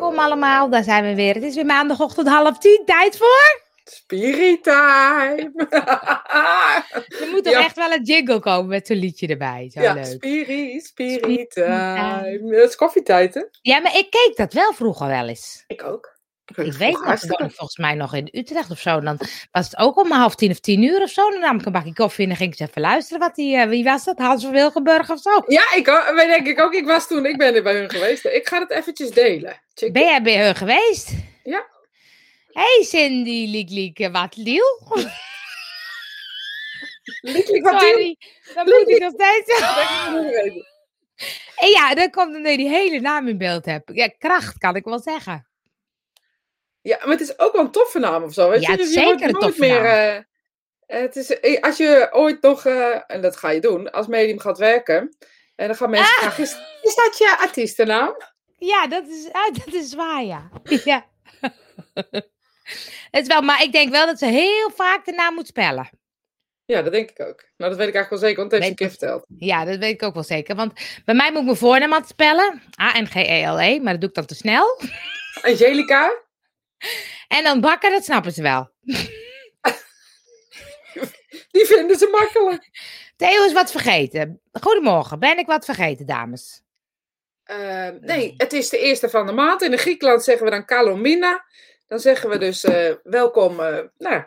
welkom allemaal. Daar zijn we weer. Het is weer maandagochtend half tien. Tijd voor? Spirit time. Er moet toch Ja. echt wel een jingle komen met zo'n liedje erbij. Zo ja, leuk. spirit, Spirit time. time. Dat is koffietijd, hè? Ja, maar ik keek dat wel vroeger wel eens. Ik ook. Ik weet nog, hartstikke- ik volgens mij nog in Utrecht of zo. Dan was het ook om half tien of tien uur of zo. Dan nam ik een bakje koffie en dan ging ik eens even luisteren. Wat die, eh, wie was dat? Hans van Wilgenburg of zo? Ja, ik denk ik ook. Ik was toen, ik ben er bij hun geweest. Ik ga het eventjes delen. Check. Ben jij bij hun geweest? Ja. Hey Cindy, Liek Liek, wat liel? Liek, liek, wat Sorry, dan moet ik nog steeds... En ja, dan komt je die hele naam in beeld hebt. Ja, kracht kan ik wel zeggen. Ja, maar het is ook wel een toffe naam of zo. Weet Ja, je? het is Dus je zeker een toffe meer, naam. eh, het is, eh, als je ooit nog, eh, en dat ga je doen, als medium gaat werken. En dan gaan mensen Ah! vragen, is, is dat je artiestennaam? Ja, dat is, ah, dat is waar, ja. ja. Het is wel, maar ik denk wel dat ze heel vaak de naam moet spellen. Ja, dat denk ik ook. Nou, dat weet ik eigenlijk wel zeker, want dat heeft ze een keer verteld. Ja, dat weet ik ook wel zeker. Want bij mij moet ik mijn voornaam aan spellen. A-N-G-E-L-E, maar dat doe ik dan te snel. Angelica? En dan bakken, dat snappen ze wel. Die vinden ze makkelijk. Theo is wat vergeten. Goedemorgen, ben ik wat vergeten, dames? Eh, nee, het is de eerste van de maand. In Griekenland zeggen we dan Kalomina. Dan zeggen we dus eh, welkom, eh, nou,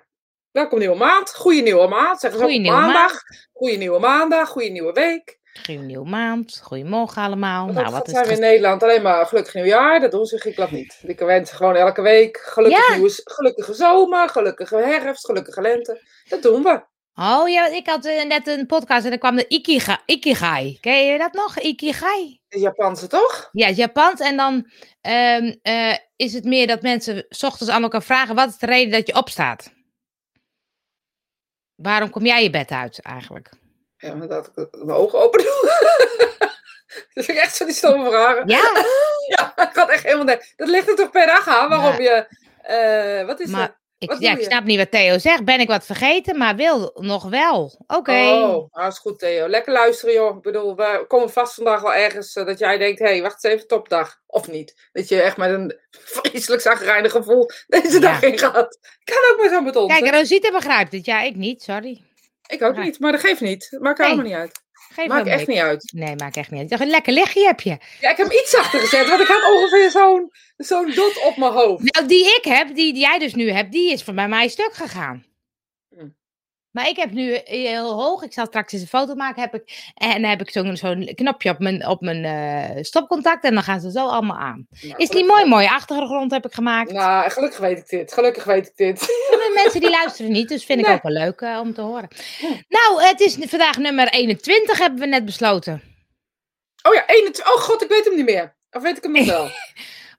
welkom nieuwe maand. Goeie nieuwe maand. Zeggen ze Goeie nieuwe maandag. Goeie nieuwe maandag. Goeie nieuwe week. Goeie nieuwe maand. Goedemorgen allemaal. Want Nou, wat is zijn we in? Nederland alleen maar gelukkig nieuwjaar. Dat doen ze in Griekenland niet. Die wensen gewoon elke week gelukkig Ja. gelukkige zomer, gelukkige herfst, gelukkige lente. Dat doen we. Oh ja, ik had eh, net een podcast en dan kwam de Ikiga, Ikigai. Ken je dat nog? Ikigai? Japanse toch? Ja, het Japans. En dan ehm, eh, is het meer dat mensen 's ochtends aan elkaar vragen: wat is de reden dat je opstaat? Waarom kom jij je bed uit eigenlijk? Ja, maar dat ik mijn ogen open doe. dat vind ik echt zo die stomme vragen. Ja, Ja, ik had echt helemaal. Dat ligt er toch per dag aan waarom je. eh, wat is maar dat? ik, ja, ik snap niet wat Theo zegt. Ben ik wat vergeten, maar wil nog wel. Oké. Oh, nou is goed, Theo. Lekker luisteren, joh. Ik bedoel, we komen vast vandaag wel ergens eh, dat jij denkt: hé, hey, wacht eens even, topdag. Of niet. Dat je echt met een vreselijk zagrijnig gevoel deze Ja. dag in gaat. Kan ook maar zo met ons. Kijk? Rosita begrijpt het. Ja, ik niet. Sorry. Ik ook niet, maar dat geeft niet. Maakt Nee. helemaal niet uit. Geef Maakt echt niet uit. Nee, maakt echt niet uit. Toch Een lekker lichtje heb je. Ja, ik heb hem iets zachter gezet, want ik had ongeveer zo'n zo'n dot op mijn hoofd. Nou, die ik heb, die, die jij dus nu hebt, die is voor bij mij stuk gegaan. Maar ik heb nu heel hoog, ik zal straks eens een foto maken, heb ik, en dan heb ik zo'n zo'n knopje op mijn, op mijn eh, stopcontact en dan gaan ze zo allemaal aan. Nou, Is die mooi, mooie achtergrond heb ik gemaakt. Nou, gelukkig weet ik dit. Gelukkig weet ik dit. De mensen die luisteren niet, dus vind ik Nee. ook wel leuk eh, om te horen. Nou, het is vandaag nummer 21, hebben we net besloten. Oh ja, 21. Oh god, ik weet hem niet meer. Of weet ik hem nog wel?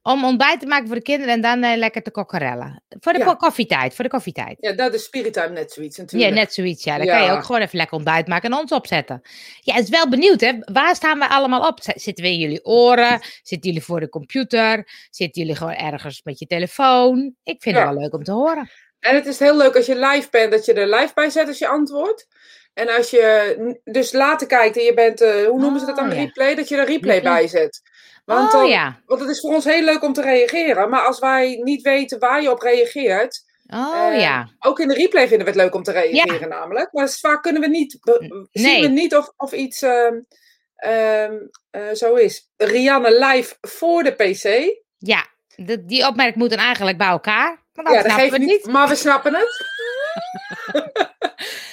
Om ontbijt te maken voor de kinderen en dan eh, lekker te kokkerellen. Voor de Ja. ko- koffietijd, voor de koffietijd. Ja, dat is Spirit Time net zoiets Ja, natuurlijk. net zoiets. Ja, dan kan je Ja. ook gewoon even lekker ontbijt maken en ons opzetten. Ja, is wel benieuwd, hè? Waar staan we allemaal op? Zitten we in jullie oren? Zitten jullie voor de computer? Zitten jullie gewoon ergens met je telefoon? Ik vind Ja. het wel leuk om te horen. En het is heel leuk als je live bent, dat je er live bij zet als je antwoordt. En als je dus later kijkt en je bent, eh, hoe noemen ze dat dan, Oh, ja. replay, dat je er replay Replay. bij zet. Want, oh dan, ja. want het is voor ons heel leuk om te reageren. Maar als wij niet weten waar je op reageert, Oh eh, ja. ook in de replay vinden we het leuk om te reageren namelijk. Maar vaak kunnen we niet, Nee. zien we niet of, of iets ehm, ehm, eh, zo is. Rianne live voor de PC. Ja, de- die opmerking moet dan eigenlijk bij elkaar. Maar dat ja, dat we niet, niet. maar we snappen het.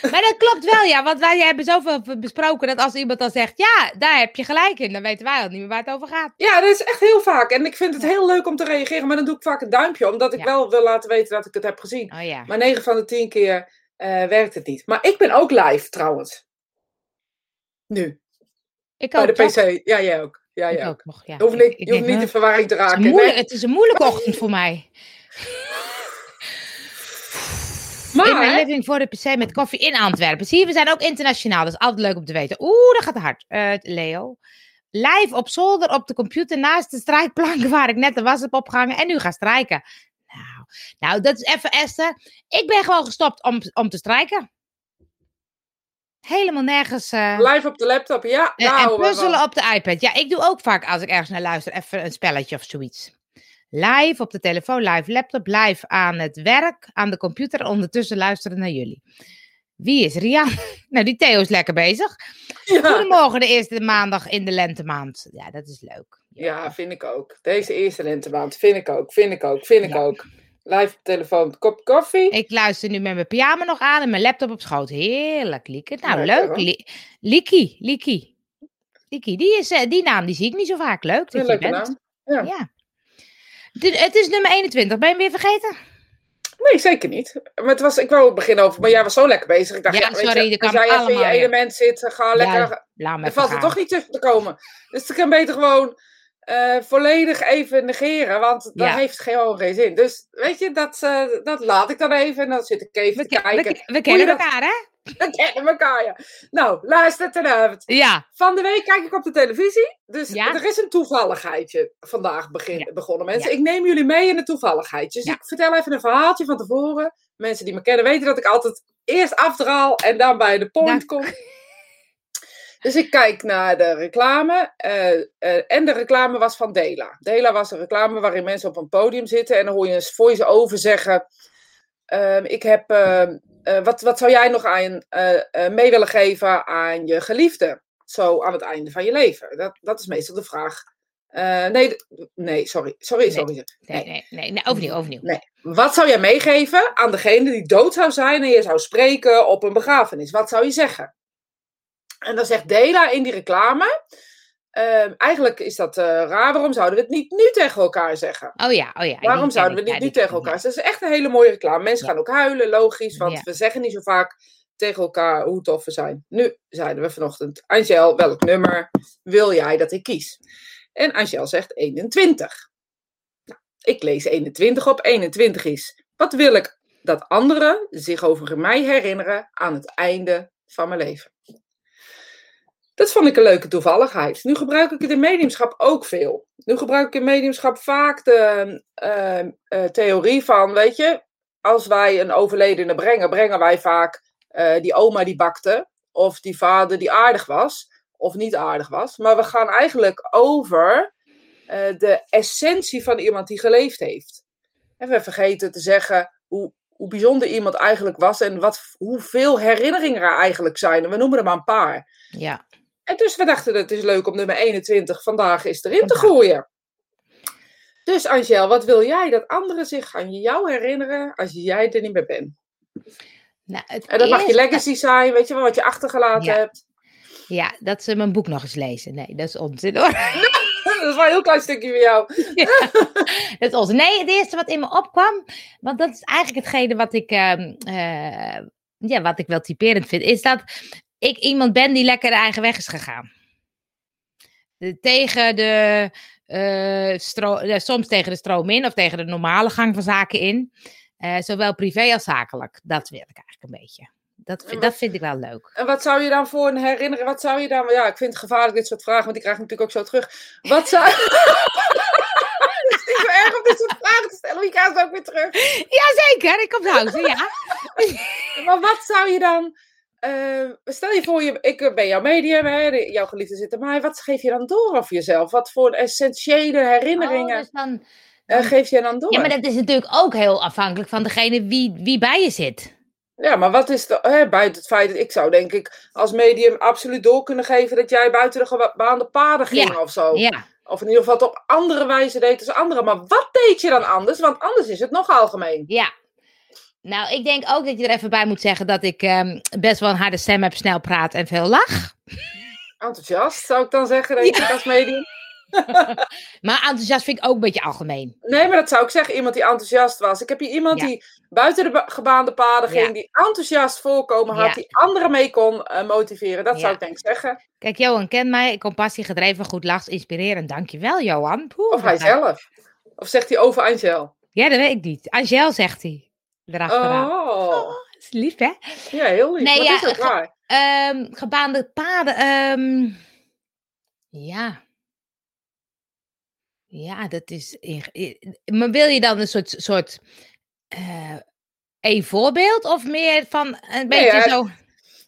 Maar dat klopt wel, ja. Want wij hebben zoveel besproken dat als iemand dan zegt... Ja, daar heb je gelijk in. Dan weten wij al niet meer waar het over gaat. Ja, dat is echt heel vaak. En ik vind het Ja. heel leuk om te reageren, maar dan doe ik vaak een duimpje, omdat ik Ja. wel wil laten weten dat ik het heb gezien. Oh ja. Maar 9 van de 10 keer eh, werkt het niet. Maar ik ben ook live trouwens. Nu, Ik bij ook, de toch? PC. Ja, jij ook. Ja, Ik jij ook. ook nog, ja. Je hoeft, Ik- niet, ik je hoeft denk, niet in verwarring te Het is, raken. een moeilijk, Nee. het is een moeilijke ochtend voor mij. In mijn living voor de PC met koffie in Antwerpen. Zie je, we zijn ook internationaal. Dat is altijd leuk om te weten. Oeh, dat gaat hard, eh, Leo. Live op zolder op de computer naast de strijkplank waar ik net de was heb opgehangen. En nu ga strijken. Nou, nou, dat is even Esther. Ik ben gewoon gestopt om, om te strijken. Helemaal nergens. eh, live op de laptop, ja. en- daar en puzzelen op de iPad. Ja, ik doe ook vaak als ik ergens naar luister even een spelletje of zoiets. Live op de telefoon, live laptop, live aan het werk, aan de computer. Ondertussen luisteren naar jullie. Wie is Rian? Nou, die Theo is lekker bezig. Ja. Goedemorgen, de eerste maandag in de lentemaand. Ja, dat is leuk. ja, vind ik ook. Deze eerste lentemaand vind ik ook, vind ik ook, vind ik Ja. ook. Live op telefoon, kop koffie. Ik luister nu met mijn pyjama nog aan en mijn laptop op schoot. Heerlijk, Lieke. Nou, leuk. Li Likie, Likie. Likie, die, is, eh, die naam die zie ik niet zo vaak. Leuk dat je bent. naam. Ja. Het is nummer 21. Ben je hem weer vergeten? Nee, zeker niet. Maar het was, ik wou het beginnen over, maar jij was zo lekker bezig. Ik dacht, Ja, sorry, je, als jij even in je allemaal, ja. element zit, ga lekker. Ja, Er valt er toch niet tussen te komen. Dus ik kan beter gewoon eh, volledig even negeren, want dat heeft gewoon geen zin. Dus weet je, dat, eh, dat laat ik dan even en dan zit ik even We, te we, kijken. ke- we kennen dat- elkaar, hè? We kennen elkaar, ja. Nou, luister tenavond. Ja. Van de week kijk ik op de televisie. Dus Ja. er is een toevalligheidje vandaag begin, Ja. begonnen, mensen. Ik neem jullie mee in een toevalligheidje. Dus ik vertel even een verhaaltje van tevoren. Mensen die me kennen weten dat ik altijd eerst afdraal en dan bij de point Dank. kom. Dus ik kijk naar de reclame. eh, eh, en de reclame was van Dela. Dela was een reclame waarin mensen op een podium zitten. En dan hoor je een voice-over zeggen... ehm, ik heb... ehm, eh, wat, wat zou jij nog aan, eh, eh, mee willen geven aan je geliefde? Zo aan het einde van je leven. Dat, dat is meestal de vraag. Nee, nee, sorry. Sorry, Nee. sorry. Nee, nee, nee, nee, overnieuw, overnieuw. Nee. Wat zou jij meegeven aan degene die dood zou zijn en je zou spreken op een begrafenis? Wat zou je zeggen? En dan zegt Dela in die reclame. Ehm, eigenlijk is dat eh, raar. Waarom zouden we het niet nu tegen elkaar zeggen? Oh ja, oh ja. Waarom zouden we het niet nu tegen elkaar zeggen? Dat is echt een hele mooie reclame. Mensen Ja. gaan ook huilen, logisch. Want Ja. we zeggen niet zo vaak tegen elkaar hoe tof we zijn. Nu zeiden we vanochtend. Angel, welk nummer wil jij dat ik kies? En Angel zegt 21. Nou, ik lees 21 op. 21 is. Wat wil ik dat anderen zich over mij herinneren aan het einde van mijn leven? Dat vond ik een leuke toevalligheid. Nu gebruik ik het in mediumschap ook veel. Nu gebruik ik in mediumschap vaak de eh, eh, theorie van, weet je, als wij een overledene brengen, brengen wij vaak eh, die oma die bakte, of die vader die aardig was, of niet aardig was. Maar we gaan eigenlijk over eh, de essentie van iemand die geleefd heeft. En we vergeten te zeggen hoe, hoe bijzonder iemand eigenlijk was en wat, hoeveel herinneringen er eigenlijk zijn. We noemen er maar een paar. Ja. En dus we dachten, het is leuk om nummer 21 vandaag eens erin te gooien. Dus Angel, wat wil jij dat anderen zich aan jou herinneren als jij er niet meer bent? Nou, het En dat mag je legacy zijn, weet je wel, wat je achtergelaten Ja. hebt. Ja, dat ze mijn boek nog eens lezen. Nee, dat is onzin hoor. Dat is wel een heel klein stukje van jou. dat is onzin. Nee, het eerste wat in me opkwam, want dat is eigenlijk hetgene wat ik, ehm, eh, ja, wat ik wel typerend vind, is dat ik iemand ben die lekker de eigen weg is gegaan. De- tegen de, stro- eh, soms tegen de stroom in of tegen de normale gang van zaken in. Eh, zowel privé als zakelijk. Dat wil ik eigenlijk een beetje. Dat, vind- wat- dat vind ik wel leuk. En wat zou je dan voor een herinneren? Wat zou je dan... Ja, ik vind het gevaarlijk dit soort vragen, want die krijg ik natuurlijk ook zo terug. Wat zou... Het is niet zo erg om dit soort vragen te stellen, want je het ook weer terug. Jazeker, ik onthoud ze, ja. Maar wat zou je dan... eh, stel je voor, je, ik ben jouw medium, hè, jouw geliefde zit er mij. Wat geef je dan door over jezelf? Wat voor essentiële herinneringen Oh, dus dan, eh, dan- geef je dan door? Ja, maar dat is natuurlijk ook heel afhankelijk van degene wie, wie bij je zit. Ja, maar wat is de, hè, buiten het feit dat ik zou denk ik als medium absoluut door kunnen geven dat jij buiten de gebaande paden ging Ja, of zo. Ja, Of in ieder geval het op andere wijze deed als anderen. Maar wat deed je dan anders? Want anders is het nog algemeen. ja. Nou, ik denk ook dat je er even bij moet zeggen dat ik ehm, best wel een harde stem heb, snel praat en veel lach. Enthousiast zou ik dan zeggen, denk ik als medium. Maar enthousiast vind ik ook een beetje algemeen. Nee, maar dat zou ik zeggen. Iemand die enthousiast was. Ik heb hier iemand Ja. die buiten de ba- gebaande paden ging. Ja. Die enthousiast voorkomen had. Die anderen mee kon eh, motiveren. Dat zou ik denk ik zeggen. Kijk, Johan kent mij. Compassie, gedreven, goed lachs, inspirerend. Dankjewel, Johan. Poeh, Of hij zelf. Of zegt hij over Angel? Ja, dat weet ik niet. Angel zegt hij. Erachteraan. Oh. Dat is lief, hè? Ja, heel lief. Nee, ja, dat is ge- waar. Ehm, gebaande paden. ehm, ja. Ja, dat is. Maar wil je dan een soort. soort eh een voorbeeld of meer van een beetje ja, zo.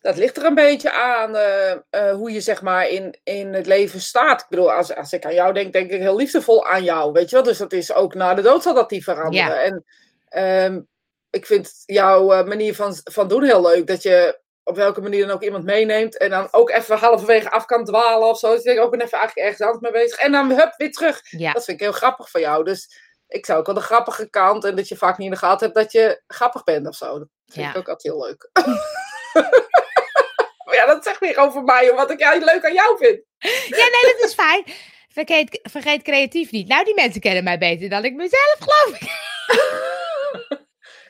dat ligt er een beetje aan eh, eh, hoe je zeg maar in, in het leven staat. Ik bedoel, als, als ik aan jou denk, denk ik heel liefdevol aan jou, weet je wel. Dus dat is ook na de dood zal dat die veranderen. Ja. En ehm, ik vind jouw eh, manier van, van doen heel leuk. Dat je op welke manier dan ook iemand meeneemt. En dan ook even halverwege af kan dwalen of zo. Dus ik denk, ook ben even eigenlijk ergens anders mee bezig. En dan hup, weer terug. Ja. Dat vind ik heel grappig van jou. Dus ik zou ook wel de grappige kant. En dat je vaak niet in de gaten hebt dat je grappig bent of zo. Dat vind Ja. ik ook altijd heel leuk. maar ja, dat zegt weer over mij. Wat ik ja, leuk aan jou vind. Ja, nee, dat is fijn. Vergeet, vergeet creatief niet. Nou, die mensen kennen mij beter dan ik mezelf, geloof ik.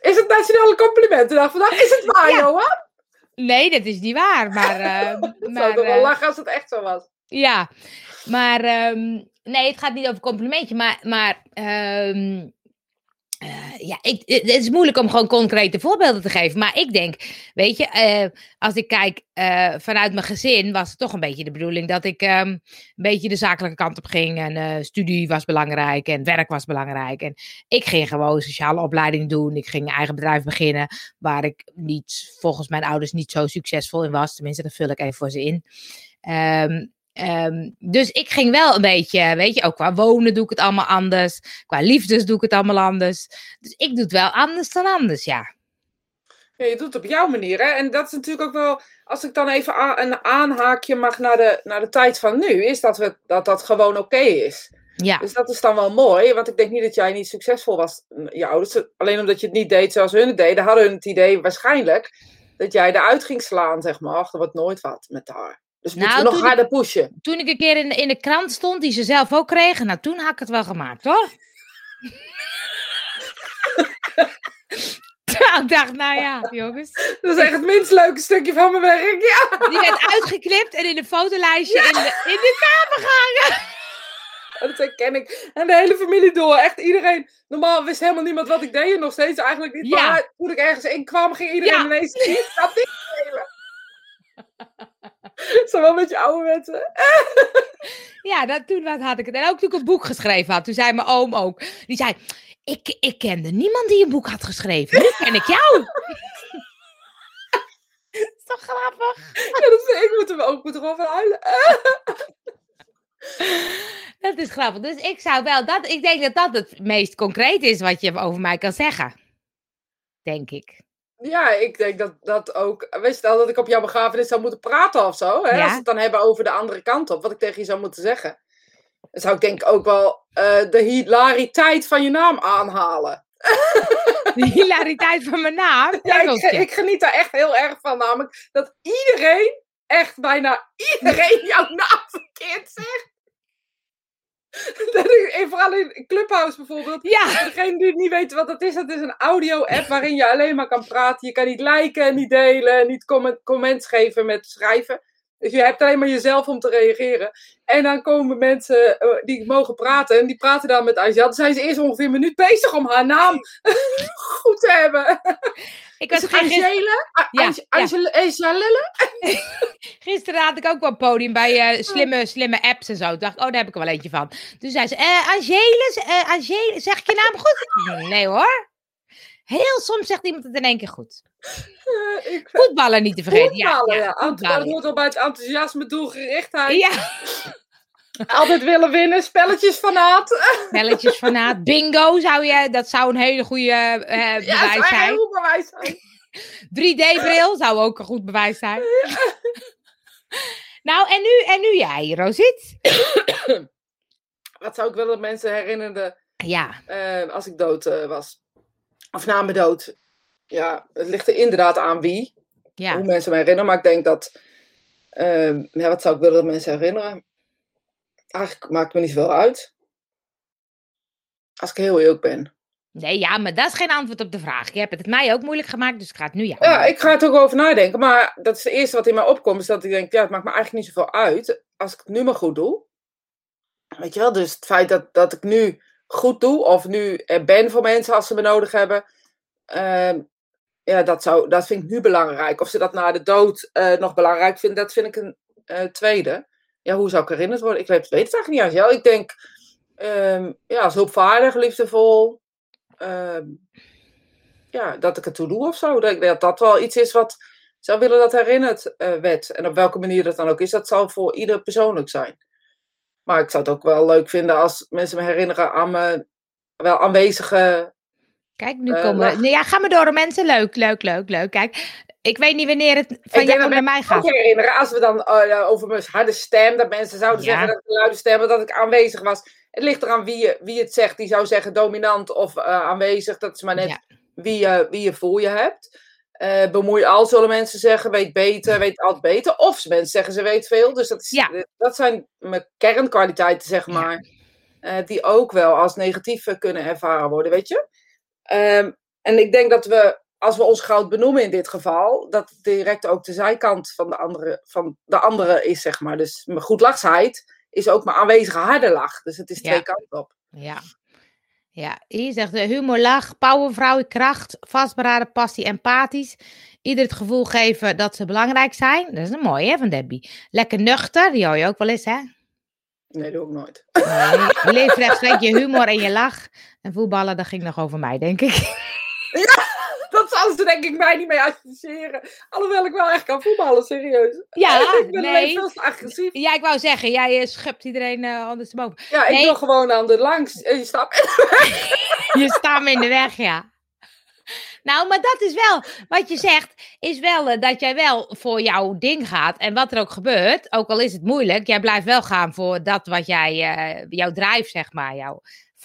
Is het Nationale Complimentendag vandaag? Is het waar, Ja. Johan? Nee, dat is niet waar. Maar, eh, Ik zou maar toch wel eh, lachen als het echt zo was. ja, maar ehm, nee, het gaat niet over complimentje. Maar, maar ehm, eh, ja, ik, het is moeilijk om gewoon concrete voorbeelden te geven. Maar ik denk, weet je, eh, als ik kijk eh, vanuit mijn gezin, was het toch een beetje de bedoeling dat ik ehm, een beetje de zakelijke kant op ging. En eh, studie was belangrijk en werk was belangrijk. En ik ging gewoon sociale opleiding doen. Ik ging een eigen bedrijf beginnen, waar ik niet, volgens mijn ouders niet zo succesvol in was. Tenminste, dat vul ik even voor ze in. Ehm, ehm, dus ik ging wel een beetje, weet je, ook qua wonen doe ik het allemaal anders. Qua liefdes doe ik het allemaal anders. Dus ik doe het wel anders dan anders, ja. Ja, je doet het op jouw manier. Hè? En dat is natuurlijk ook wel, als ik dan even een aanhaakje mag naar de, naar de tijd van nu, is dat we, dat, dat gewoon oké is. Ja, Dus dat is dan wel mooi, want ik denk niet dat jij niet succesvol was, je ouders. Alleen omdat je het niet deed zoals hun het deden, hadden hun het idee waarschijnlijk dat jij eruit ging slaan, zeg maar. Ach, er wordt nooit wat met haar. Dus moeten Nou, we nog toen ik- harder pushen. toen ik een keer in, de- in de krant stond, die ze zelf ook kregen, nou toen had ik het wel gemaakt, hoor. ik dacht, nou ja, jongens. Dat is echt het minst leuke stukje van mijn werk. Ja, Die werd uitgeknipt en in een fotolijstje in, de, in de kamer gehangen. dat herken ik. En de hele familie door. Echt iedereen. Normaal wist helemaal niemand wat ik deed. En nog steeds eigenlijk niet. Ja. Maar toen ik ergens in kwam, ging iedereen Ja. ineens zien. Dat niet schelen. Zo wel met je oude mensen. Ja, dat, toen had ik het. En ook toen ik een boek geschreven had, toen zei mijn oom ook. Die zei, ik, ik kende niemand die een boek had geschreven. Nu ken ik jou. is toch grappig? Ja, dat is, ik moet er ook moet erover huilen. Dat is grappig. Dus ik zou wel, dat, ik denk dat dat het meest concreet is wat je over mij kan zeggen. Denk ik. Ja, ik denk dat dat ook. Weet je wel, dat ik op jouw begrafenis zou moeten praten of zo. Hè? Ja. Als we het dan hebben over de andere kant op. Wat ik tegen je zou moeten zeggen. Dan zou ik denk ik ook wel eh, de hilariteit van je naam aanhalen. De hilariteit van mijn naam. Ja, ik, ik geniet daar echt heel erg van. Namelijk dat iedereen, echt bijna iedereen, jouw naam verkeerd zegt. Vooral in Clubhouse bijvoorbeeld. Ja, Voor degene die het niet weten wat dat is, dat is een audio-app waarin je alleen maar kan praten. Je kan niet liken, niet delen, niet comment, comments geven met schrijven. Dus je hebt alleen maar jezelf om te reageren. En dan komen mensen eh, die mogen praten en die praten dan met Aisha. Dan zijn ze eerst ongeveer een minuut bezig om haar naam goed te hebben. ik was het gisteren, Angele? A- Ja, Ange- Angele- Angele? gisteren had ik ook wel een podium bij eh, slimme, slimme apps en zo. Dacht, oh, daar heb ik er wel eentje van. Toen zei ze, eh Angele, eh, Angele, zeg ik je naam goed? Nee hoor. Heel soms zegt iemand het in één keer goed. Eh, ik Voetballen niet te vergeten. Voetballen, ja. ja, voetballen. hoort al bij het enthousiasme, doelgerichtheid. Ja, Altijd willen winnen, spelletjes fanaat. spelletjes vanuit. Bingo zou je, dat zou een hele goede Ja, bewijs zou zijn. heel goed bewijs zijn. 3D-bril zou ook een goed bewijs zijn. Nou, en nu, en nu jij, Rosit. Wat zou ik willen dat mensen herinnerden Ja, eh, als ik dood eh, was? Of na mijn dood? Ja, het ligt er inderdaad aan wie. ja. Hoe mensen me herinneren. Maar ik denk dat... ja, wat zou ik willen dat mensen herinneren? Eigenlijk maakt me niet zoveel uit. Als ik heel eerlijk ben. Nee, ja, maar dat is geen antwoord op de vraag. Je hebt het mij ook moeilijk gemaakt, dus ik ga het nu jou. Ja, ik ga er ook over nadenken. Maar dat is het eerste wat in mij opkomt. Is dat ik denk, ja, het maakt me eigenlijk niet zoveel uit. Als ik het nu maar goed doe. Weet je wel, dus het feit dat, dat ik nu goed doe. Of nu er ben voor mensen als ze me nodig hebben. ehm, ja, dat, zou, dat vind ik nu belangrijk. Of ze dat na de dood eh, nog belangrijk vinden, dat vind ik een eh, tweede. Ja, hoe zou ik herinnerd worden? Ik weet, het eigenlijk niet, Angel. Ik denk, ehm, ja, als hulpvaardig, liefdevol. ehm, ja, dat ik het toe doe of zo. Dat, dat dat wel iets is wat, zou willen dat herinnerd eh, werd. En op welke manier dat dan ook is, dat zal voor ieder persoonlijk zijn. Maar ik zou het ook wel leuk vinden als mensen me herinneren aan mijn wel aanwezige. Kijk, nu Eh, komen nee, Ja, ga maar door, mensen. Leuk, leuk, leuk, leuk. Kijk, ik weet niet wanneer het van Ik jou naar mij gaat. herinneren als we dan eh, over mijn harde stem, dat mensen zouden Ja. zeggen dat ik een luide stem, dat ik aanwezig was. Het ligt eraan wie, je, wie het zegt. Die zou zeggen dominant of eh, aanwezig. Dat is maar net Ja. wie, je, wie je voor je hebt. Eh, bemoei al, zullen mensen zeggen. Weet beter, weet altijd beter. Of mensen zeggen ze weet veel. Dus dat, is, Ja. dat zijn mijn kernkwaliteiten, zeg maar. die ook wel als negatief kunnen ervaren worden, weet je. Ehm, en ik denk dat we, als we ons goud benoemen in dit geval, dat direct ook de zijkant van de andere, van de andere is, zeg maar. Dus mijn goedlachsheid is ook mijn aanwezige harde lach. Dus het is Ja. twee kanten op. Ja. Ja, hier zegt de humor, lach, power, vrouwen, kracht, vastberaden, passie, empathisch. Ieder het gevoel geven dat ze belangrijk zijn. Dat is een mooie hè, van Debbie. Lekker nuchter, die hoor je ook wel eens hè. Nee, doe ik nooit. Nee, leef rechtstreeks je humor en je lach. En voetballen, dat ging nog over mij, denk ik. Dat zal ze denk ik mij niet mee associëren. Alhoewel ik wel echt kan voetballen, serieus. Ja, ik ben nee. veel te agressief. Ja, ik wou zeggen, jij eh, schupt iedereen eh ondersteboven. Ja, ik wil gewoon aan de langs. En je stapt. Je staat me in de weg, ja. Nou, maar dat is wel, wat je zegt, is wel eh, dat jij wel voor jouw ding gaat. En wat er ook gebeurt, ook al is het moeilijk, jij blijft wel gaan voor dat wat jij, eh, jouw drive, zeg maar, jouw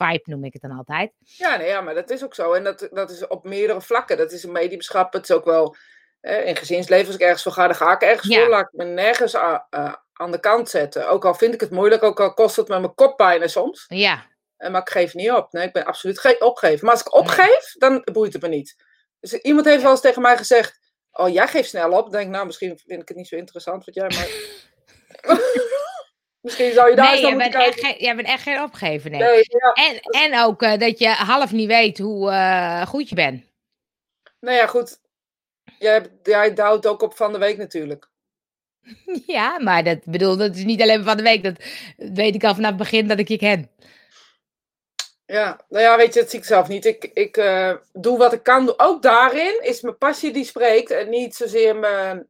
vibe noem ik het dan altijd. Ja, nee, ja, maar dat is ook zo. En dat, dat is op meerdere vlakken. Dat is een mediumschap. Het is ook wel eh, in gezinsleven. Als ik ergens voor ga, dan ga ik ergens Ja. voor. Laat ik me nergens a- eh, aan de kant zetten. Ook al vind ik het moeilijk, ook al kost het me mijn kop bijna soms. Ja, Eh, maar ik geef niet op. Nee, ik ben absoluut geen opgeven. Maar als ik opgeef, dan boeit het me niet. Dus iemand heeft wel eens tegen mij gezegd: Oh, jij geeft snel op. Dan denk ik, nou, misschien vind ik het niet zo interessant wat jij maar. misschien zou je daar nee, moeten bent, echt geen, bent echt geen opgever, nee. Nee, ja. En, en ook eh, dat je half niet weet hoe eh, goed je bent. Nou ja, goed. Jij, jij duwt ook op van de week natuurlijk. Ja, maar dat bedoel, dat is niet alleen van de week. Dat weet ik al vanaf het begin dat ik je ken. Ja, nou ja, weet je, dat zie ik zelf niet. Ik, ik eh, doe wat ik kan doen. Ook daarin is mijn passie die spreekt en niet zozeer mijn.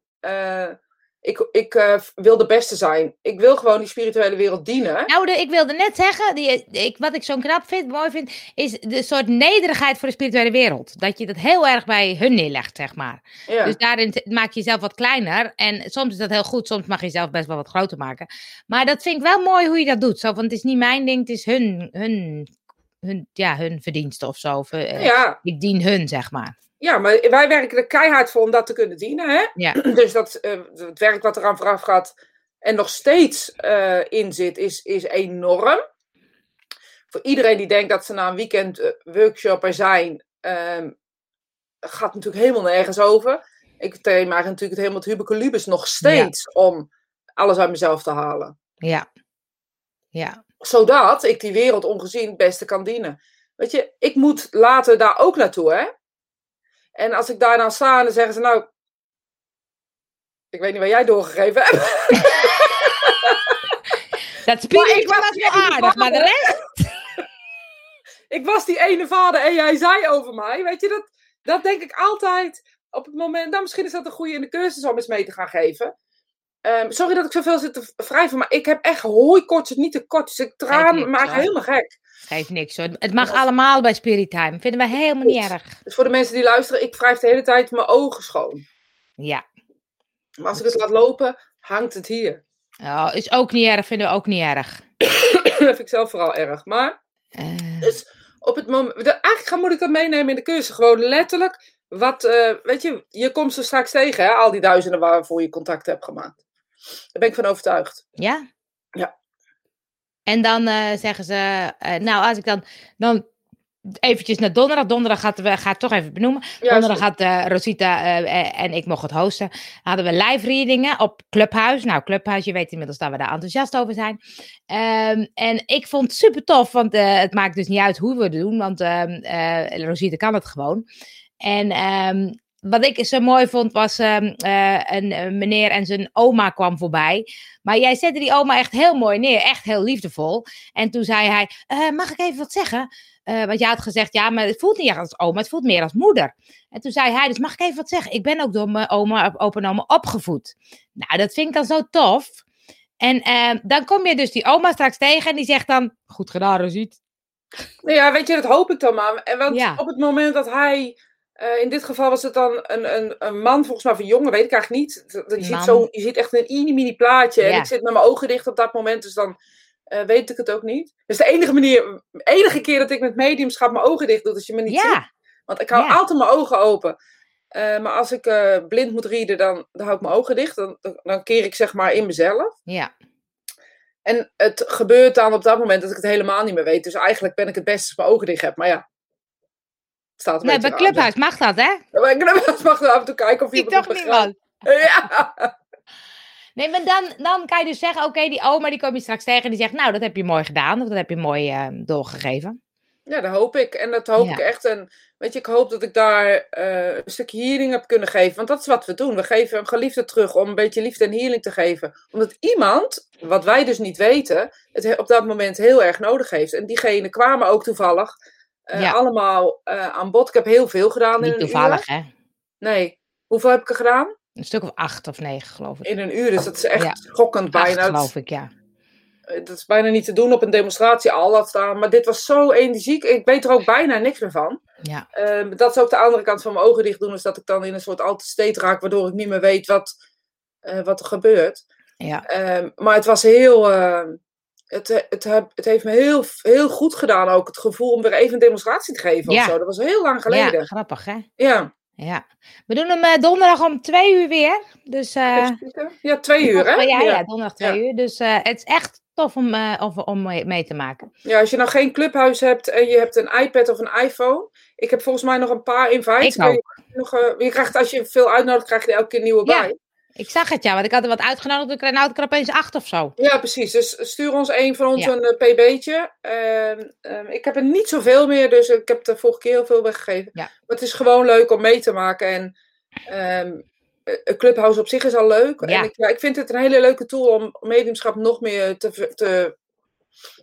Ik ik eh, wil de beste zijn. Ik wil gewoon die spirituele wereld dienen. Nou, de, ik wilde net zeggen, die, ik, wat ik zo knap vind, mooi vind, is de soort nederigheid voor de spirituele wereld. Dat je dat heel erg bij hun neerlegt, zeg maar. Ja. Dus daarin maak je jezelf wat kleiner. En soms is dat heel goed, soms mag je jezelf best wel wat groter maken. Maar dat vind ik wel mooi hoe je dat doet. Zo, want het is niet mijn ding, het is hun, hun, hun, ja, hun verdienste of zo. Of, eh, ja, Ik dien hun, zeg maar. Ja, maar wij werken er keihard voor om dat te kunnen dienen. Hè? Ja. Dus dat, eh, het werk wat eraan vooraf gaat en nog steeds eh, in zit, is, is enorm. Voor iedereen die denkt dat ze na een weekend eh, workshopper zijn, ehm, gaat natuurlijk helemaal nergens over. Ik train maar natuurlijk het helemaal het hubeculubus nog steeds om alles uit mezelf te halen. Ja. Ja. Zodat ik die wereld ongezien het beste kan dienen. Weet je, ik moet later daar ook naartoe, hè? En als ik daar dan sta en dan zeggen ze, nou, ik weet niet wat jij doorgegeven hebt. Dat spiegelt ik was wel aardig, maar de rest... ik was die ene vader en jij zei over mij. Weet je, dat, dat denk ik altijd op het moment. Nou, misschien is dat een goede in de cursus om eens mee te gaan geven. Ehm, sorry dat ik zoveel zit te wrijven, maar ik heb echt hooikoorts, niet te kort. Dus ik traan maak helemaal gek. Geeft niks hoor. Het mag allemaal bij Spirit Time. Vinden wij helemaal niet erg. Dus voor de mensen die luisteren, ik wrijf de hele tijd mijn ogen schoon. Ja. Maar als ik het laat lopen, hangt het hier. Oh, is ook niet erg, vinden we ook niet erg. dat vind ik zelf vooral erg. Maar Eh, dus op het moment. Eigenlijk ga- moet ik dat meenemen in de cursus. Gewoon letterlijk. Wat, eh, weet je, je komt ze straks tegen, hè? Al die duizenden waarvoor je contact hebt gemaakt. Daar ben ik van overtuigd. ja? Ja. En dan eh, zeggen ze, eh, nou als ik dan, dan eventjes naar donderdag. Donderdag gaat we gaat toch even benoemen. Ja, donderdag had eh, Rosita en ik mocht het hosten. Hadden we live readingen op Clubhuis. Nou, Clubhuis, je weet inmiddels dat we daar enthousiast over zijn. Ehm, en ik vond het super tof, want het maakt dus niet uit hoe we het doen. Want ehm, eh, Rosita kan het gewoon. En ehm, wat ik zo mooi vond was ehm, eh, een, een meneer en zijn oma kwam voorbij. Maar jij zette die oma echt heel mooi neer, echt heel liefdevol. En toen zei hij, eh, mag ik even wat zeggen? Eh, want jij had gezegd, ja, maar het voelt niet echt als oma, het voelt meer als moeder. En toen zei hij, dus mag ik even wat zeggen? Ik ben ook door mijn oma, opa en oma opgevoed. Nou, dat vind ik dan zo tof. En eh, dan kom je dus die oma straks tegen en die zegt dan, goed gedaan, Rosiet. Nou ja, weet je, dat hoop ik dan maar. En want Ja. op het moment dat hij, eh, in dit geval was het dan een, een, een man, volgens mij een jongen, weet ik eigenlijk niet. Dat- Je ziet, zo, je ziet echt een mini-mini plaatje. En ik zit met mijn ogen dicht op dat moment, dus dan eh, weet ik het ook niet. Dus de enige manier, enige keer dat ik met mediums ga mijn ogen dicht doe, als je me niet ziet. Want ik hou Ja. altijd mijn ogen open. Eh, maar als ik blind moet rieden, dan, dan hou ik mijn ogen dicht. Dan, dan, keer ik zeg maar in mezelf. ja. En het gebeurt dan op dat moment dat ik het helemaal niet meer weet. Dus eigenlijk ben ik het beste als ik mijn ogen dicht heb. Maar ja, staat Nee, bij. Clubhuis mag dat, hè? Ja, maar ik mag er af en toe kijken of je Ik het toch man. Ja. Nee, maar dan, dan kan je dus zeggen, oké, die oma die kom je straks tegen en die zegt, nou, dat heb je mooi gedaan. Of dat heb je mooi eh, doorgegeven. ja, dat hoop ik. En dat hoop Ja. ik echt. En weet je, ik hoop dat ik daar eh, een stukje healing heb kunnen geven. Want dat is wat we doen. We geven een geliefde terug om een beetje liefde en healing te geven. Omdat iemand, wat wij dus niet weten, het he- op dat moment heel erg nodig heeft. En diegenen kwamen ook toevallig Ja. allemaal eh, aan bod. Ik heb heel veel gedaan in Niet een toevallig, uur. hè? Nee. Hoeveel heb ik er gedaan? Een stuk of acht of negen, geloof ik. In een uur. Dus dat is echt Ja. schokkend Acht, bijna. geloof ik, ja. Eh, Dat is bijna niet te doen op een demonstratie al dat staan. Maar dit was zo energiek. Ik weet er ook bijna niks meer van. Ja, Ehm, dat is ook de andere kant van mijn ogen dicht doen. Is dat ik dan in een soort altijd state raak. Waardoor ik niet meer weet wat, eh, wat er gebeurt. ja. Ehm, maar het was heel... het, het, heb- het heeft me heel, heel goed gedaan ook. Het gevoel om weer even een demonstratie te geven Ja. of zo. Dat was heel lang ja, geleden. grappig, hè? Ja. Ja. We doen hem eh, donderdag om twee uur weer. Dus, eh Ja, twee uur hè? Ja, ja, Ja. donderdag twee uur. Dus eh, het is echt tof om, eh, om, om mee te maken. Ja, als je nou geen clubhuis hebt en je hebt een iPad of een iPhone. Ik heb volgens mij nog een paar invites. Ik je, ook. nog, eh, je krijgt, als je veel uitnodigt, krijg je elke keer nieuwe Ja. bij. Ik zag het, ja, want ik had er wat uitgenodigd. Ik kreeg nou ik er opeens acht of zo. Ja, precies. Dus stuur ons een van ons Ja. een eh, pb'tje. Ehm, ehm, ik heb er niet zoveel meer, dus ik heb de vorige keer heel veel weggegeven. Ja. Maar het is gewoon leuk om mee te maken. En ehm eh, een clubhouse op zich is al leuk. Ja. En ik, ja, ik vind het een hele leuke tool om mediumschap nog meer te, te,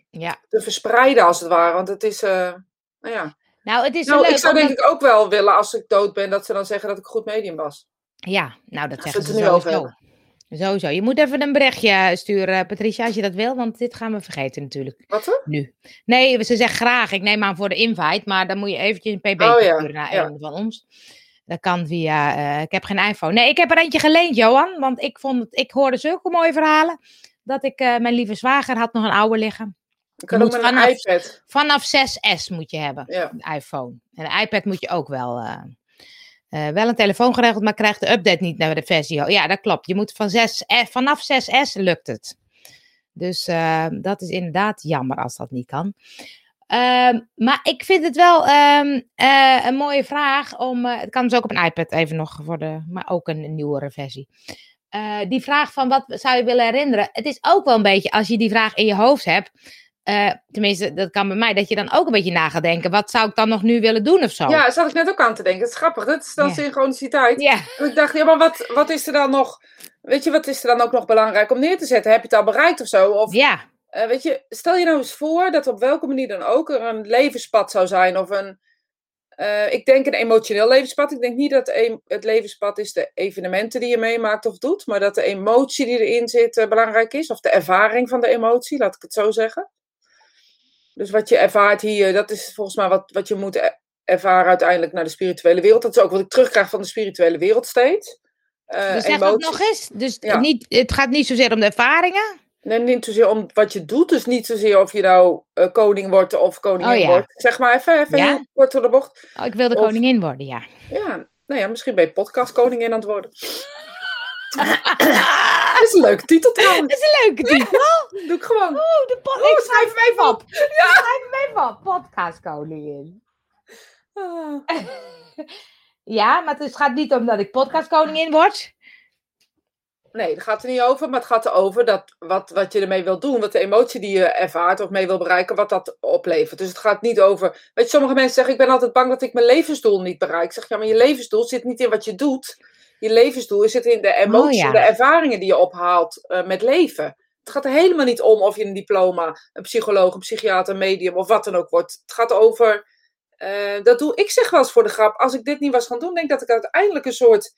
Ja. te verspreiden, als het ware. Want het is, eh, nou ja. Nou, het is Nou, leuk. ik zou omdat- denk ik ook wel willen, als ik dood ben, dat ze dan zeggen dat ik een goed medium was. Ja, nou, dat zeggen ze nu over sowieso. Sowieso. Je moet even een berichtje sturen, Patricia, als je dat wil. Want dit gaan we vergeten natuurlijk. Wat er? Nu. Nee, ze zegt graag. Ik neem aan voor de invite. Maar dan moet je eventjes een pb Oh ja, sturen naar ja. een van ons. Dat kan via... eh, ik heb geen iPhone. Nee, ik heb er eentje geleend, Johan. Want ik, vond het, ik hoorde zulke mooie verhalen. Dat ik... eh, mijn lieve zwager had nog een oude liggen. Ik kan Je ook moet met een vanaf- iPad. Vanaf 6S moet je hebben. Ja. Een iPhone. En een iPad moet je ook wel. eh, eh, wel een telefoon geregeld, maar krijgt de update niet naar de versie. Ja, dat klopt. Je moet van 6, eh, vanaf 6S lukt het. Dus eh, dat is inderdaad jammer als dat niet kan. Ehm, maar ik vind het wel ehm, eh, een mooie vraag om. het kan dus ook op een iPad even nog worden, maar ook een, een nieuwere versie. Die vraag van wat zou je willen herinneren? Het is ook wel een beetje als je die vraag in je hoofd hebt. Eh, tenminste, dat kan bij mij, dat je dan ook een beetje na gaat denken. Wat zou ik dan nog nu willen doen of zo? Ja, zat ik net ook aan te denken. Het is grappig. Dat is dan Ja. synchroniciteit. ja. En ik dacht, ja, maar wat, wat is er dan nog... Weet je, wat is er dan ook nog belangrijk om neer te zetten? Heb je het al bereikt of zo? Of, ja. eh, weet je, stel je nou eens voor dat op welke manier dan ook er een levenspad zou zijn. Of een... eh, ik denk een emotioneel levenspad. Ik denk niet dat een- het levenspad is de evenementen die je meemaakt of doet. Maar dat de emotie die erin zit belangrijk is. Of de ervaring van de emotie, laat ik het zo zeggen. Dus wat je ervaart hier, dat is volgens mij wat, wat je moet er- ervaren uiteindelijk naar de spirituele wereld. Dat is ook wat ik terugkrijg van de spirituele wereld steeds. Eh, Dus zeg dat nog eens. Dus Ja. niet, het gaat niet zozeer om de ervaringen. Nee, niet zozeer om wat je doet. Dus niet zozeer of je nou eh, koning wordt of koningin Oh ja. wordt. Zeg maar even, even Ja. kort door de bocht. Oh, ik wil de Of- koningin worden, ja. Ja, nou ja, misschien ben je podcast koningin aan het worden. Dat is een leuke titel Dat trouwens. is een leuke titel. Doe ik gewoon. Oh, de pod- ik schrijf hem even op. Ja. Schrijf hem even op. Podcastkoningin. Ah. Ja, maar het gaat niet om dat ik podcastkoningin word. Nee, dat gaat er niet over. Maar het gaat erover dat wat, wat je ermee wil doen, wat de emotie die je ervaart of mee wil bereiken, wat dat oplevert. Dus het gaat niet over. Weet je, sommige mensen zeggen: Ik ben altijd bang dat ik mijn levensdoel niet bereik. Ik zeg ja, maar je levensdoel zit niet in wat je doet. Je levensdoel zit in de emoties, ja. de ervaringen die je ophaalt eh, met leven. Het gaat er helemaal niet om of je een diploma, een psycholoog, een psychiater, een medium of wat dan ook wordt. Het gaat over. eh, dat doe ik zeg wel eens voor de grap. Als ik dit niet was gaan doen, denk ik dat ik uiteindelijk een soort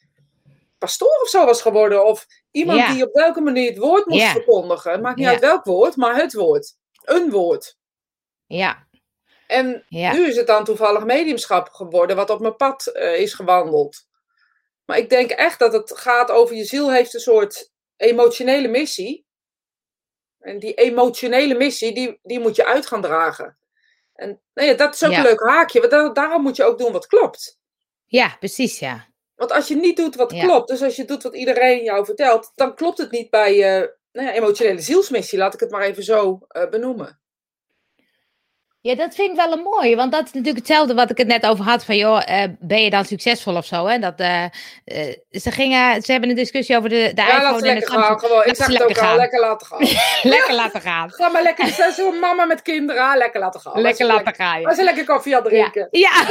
pastoor of zo was geworden. Of iemand die op welke manier het woord moest verkondigen. Het maakt niet uit welk woord, maar het woord. Een woord. Ja, En nu is het dan toevallig mediumschap geworden, wat op mijn pad eh, is gewandeld. Maar ik denk echt dat het gaat over je ziel heeft een soort emotionele missie. En die emotionele missie, die, die moet je uit gaan dragen. En nou ja, dat is ook Ja. een leuk haakje, want daar- daarom moet je ook doen wat klopt. Ja, precies, ja. Want als je niet doet wat Ja. klopt, dus als je doet wat iedereen jou vertelt, dan klopt het niet bij je nou ja, emotionele zielsmissie, laat ik het maar even zo eh, benoemen. Ja, dat vind ik wel een mooie, want dat is natuurlijk hetzelfde wat ik het net over had. Van joh, eh, ben je dan succesvol of zo? Hè? Dat, eh, eh, ze, gingen, ze hebben een discussie over de, de Ja, iPhone en lekker gaan. Gewoon. Ik zeg ze het ook al, lekker laten gaan. Lekker laten gaan. Ga maar lekker, zes zo'n mama met kinderen, ah, lekker laten gaan. Lekker Als ze laten gaan. Als Ja. ze lekker koffie aan drinken. Ja.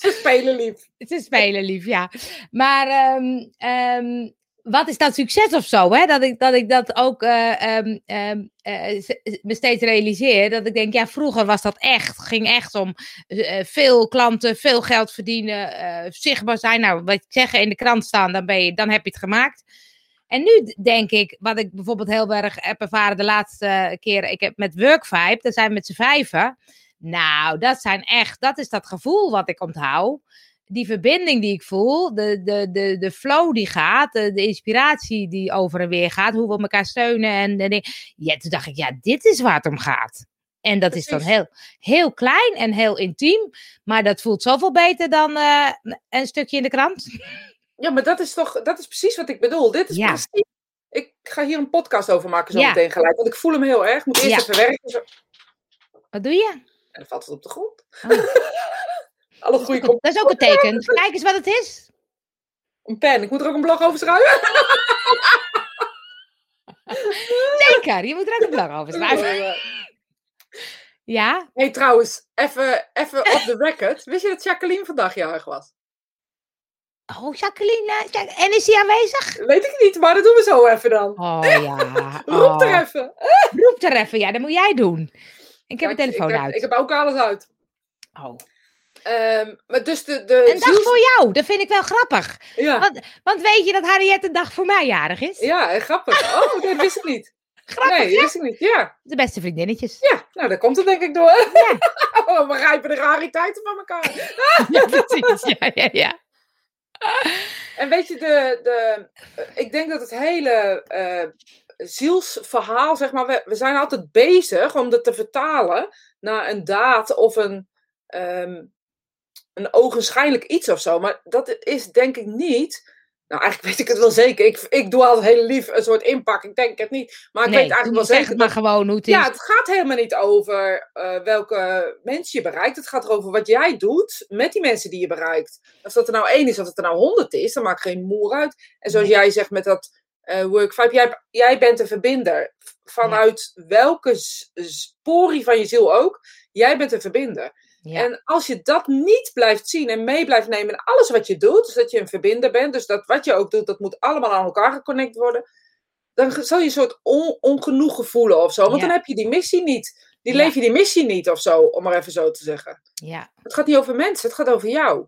Ze spelen lief. Ze spelen lief, ja. Maar ehm, wat is dat succes of zo? Hè? Dat, ik, dat ik dat ook eh, ehm, ehm, eh, me steeds realiseer. Dat ik denk, ja, vroeger was dat echt. Ging echt om eh, veel klanten, veel geld verdienen, zichtbaar zijn. Nou, wat ik zeg, in de krant staan, dan, ben je, dan heb je het gemaakt. En nu denk ik, wat ik bijvoorbeeld heel erg heb ervaren de laatste keer, ik heb met Workvibe, daar zijn we met z'n vijven. Nou, dat zijn echt, dat is dat gevoel wat ik onthoud. Die verbinding die ik voel, de, de, de, de flow die gaat, de, de inspiratie die over en weer gaat, hoe we elkaar steunen. En, en ja, toen dacht ik, ja, dit is waar het om gaat. En dat is dan heel, heel klein en heel intiem, maar dat voelt zoveel beter dan eh, een stukje in de krant. Ja, maar dat is toch, dat is precies wat ik bedoel. Dit is Ja. precies. Ik ga hier een podcast over maken zo Ja. meteen gelijk. Want ik voel hem heel erg. Ik moet eerst Ja. even werken. Zo. Wat doe je? En dan valt het op de grond. Oh. Alle goede komt Dat is ook een teken. Kijk eens wat het is. een pen. Ik moet er ook een blog over schrijven. Zeker, je moet er ook een blog over schrijven. Ja? hey, trouwens, even, even off the record. Wist je dat Jacqueline vandaag jarig was? Oh, Jacqueline. eh, En is hij aanwezig? Weet ik niet, maar dat doen we zo even dan. Oh ja. Roep er Oh. even. Roep er even. Ja, dat moet jij doen. Ik heb mijn telefoon ik, uit. Ik heb ook alles uit. Oh. Ehm, maar dus de, de Een dag ziels- voor jou. Dat vind ik wel grappig. Ja. Want, want weet je dat Harriet een dag voor mij jarig is? ja, eh, grappig. Oh, dat wist ik niet. Grappig, nee, wist ik niet. Ja. De beste vriendinnetjes. ja, nou, daar komt het denk ik door. Ja. Oh, we begrijpen de rariteiten van elkaar. ja, precies. Ja, ja, ja. En weet je, de, de, eh, ik denk dat het hele eh, zielsverhaal, zeg maar, we, we zijn altijd bezig om dat te vertalen naar een daad of een, ehm, een ogenschijnlijk iets of zo. Maar dat is denk ik niet. Nou, eigenlijk weet ik het wel zeker. Ik, ik doe altijd heel lief een soort inpak. Ik denk het niet. Maar ik nee, weet eigenlijk wel zeg zeker het maar gewoon hoe het is. ja, het gaat helemaal niet over eh, welke mensen je bereikt. Het gaat erover wat jij doet met die mensen die je bereikt. Of dat er nou één is, of dat er nou honderd is, dat maakt geen moer uit. En zoals Nee. jij zegt met dat eh work vibe, jij, jij bent een verbinder. Vanuit welke sporie van je ziel ook, jij bent een verbinder. Ja. En als je dat niet blijft zien en mee blijft nemen in alles wat je doet, dus dat je een verbinder bent, dus dat wat je ook doet, dat moet allemaal aan elkaar geconnect worden, dan zal je een soort on, ongenoegen voelen of zo. Want Ja. dan heb je die missie niet. Die Ja. leef je die missie niet of zo, om maar even zo te zeggen. ja. Het gaat niet over mensen, het gaat over jou.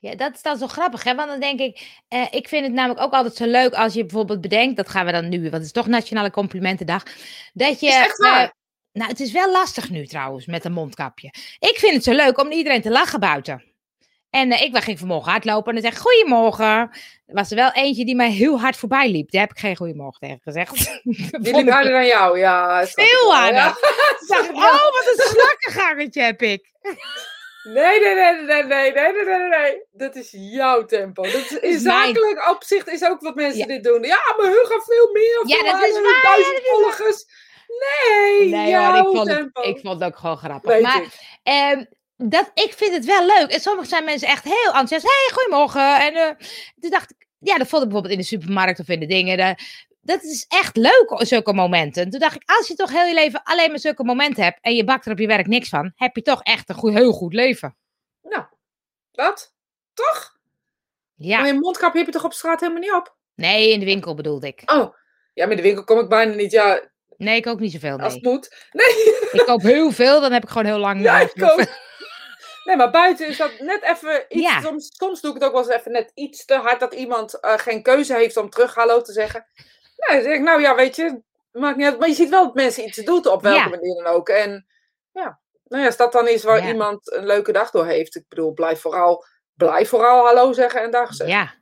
Ja, dat is dan zo grappig, hè? Want dan denk ik, eh, ik vind het namelijk ook altijd zo leuk als je bijvoorbeeld bedenkt, dat gaan we dan nu, want het is toch Nationale Complimentendag, dat je... Is echt waar? Nou, het is wel lastig nu trouwens, met een mondkapje. Ik vind het zo leuk om iedereen te lachen buiten. En eh, ik ging vanmorgen hardlopen en dan zeg ik, goedemorgen. Er was er wel eentje die mij heel hard voorbij liep. Daar heb ik geen goedemorgen tegen gezegd. Die liep harder dan jou, ja. Veel harder. ja. Dacht oh, wat een slakkengangetje heb ik. Nee, nee, nee, nee, nee, nee, nee, nee, nee. Dat is jouw tempo. Dat is, in mijn- zakelijk opzicht is ook wat mensen Ja. dit doen. Ja, maar hun gaan veel meer. Ja, dat is waar, Duizend volgers. Nee, Nee ik vond, het, ik vond het ook gewoon grappig. Weet maar ik. ehm, dat, ik vind het wel leuk. En sommige zijn mensen echt heel enthousiast. hey, goedemorgen. En eh, toen dacht ik, ja, dat vond ik bijvoorbeeld in de supermarkt of in de dingen. De, dat is echt leuk, zulke momenten. Toen dacht ik, als je toch heel je leven alleen maar zulke momenten hebt en je bakt er op je werk niks van, heb je toch echt een goed, heel goed leven. Nou, dat? Toch? Ja. Maar je mondkapje heb je toch op straat helemaal niet op? Nee, in de winkel bedoelde ik. Oh, ja, maar in de winkel kom ik bijna niet. Ja, Nee, ik ook niet zoveel. als het moet. Nee, Ik koop heel veel, dan heb ik gewoon heel lang. ja, ik ook. Nee, maar buiten is dat net even iets. Ja. Soms, soms doe ik het ook wel eens even net iets te hard dat iemand eh, geen keuze heeft om terug hallo te zeggen. Nou, dan zeg ik, nou ja, weet je, maakt niet uit. Maar je ziet wel dat mensen iets doen op welke Ja. manier dan ook. En ja, nou ja, als dat dan is waar Ja. iemand een leuke dag door heeft. Ik bedoel, blijf vooral, blijf vooral hallo zeggen en dag zeggen. Ja.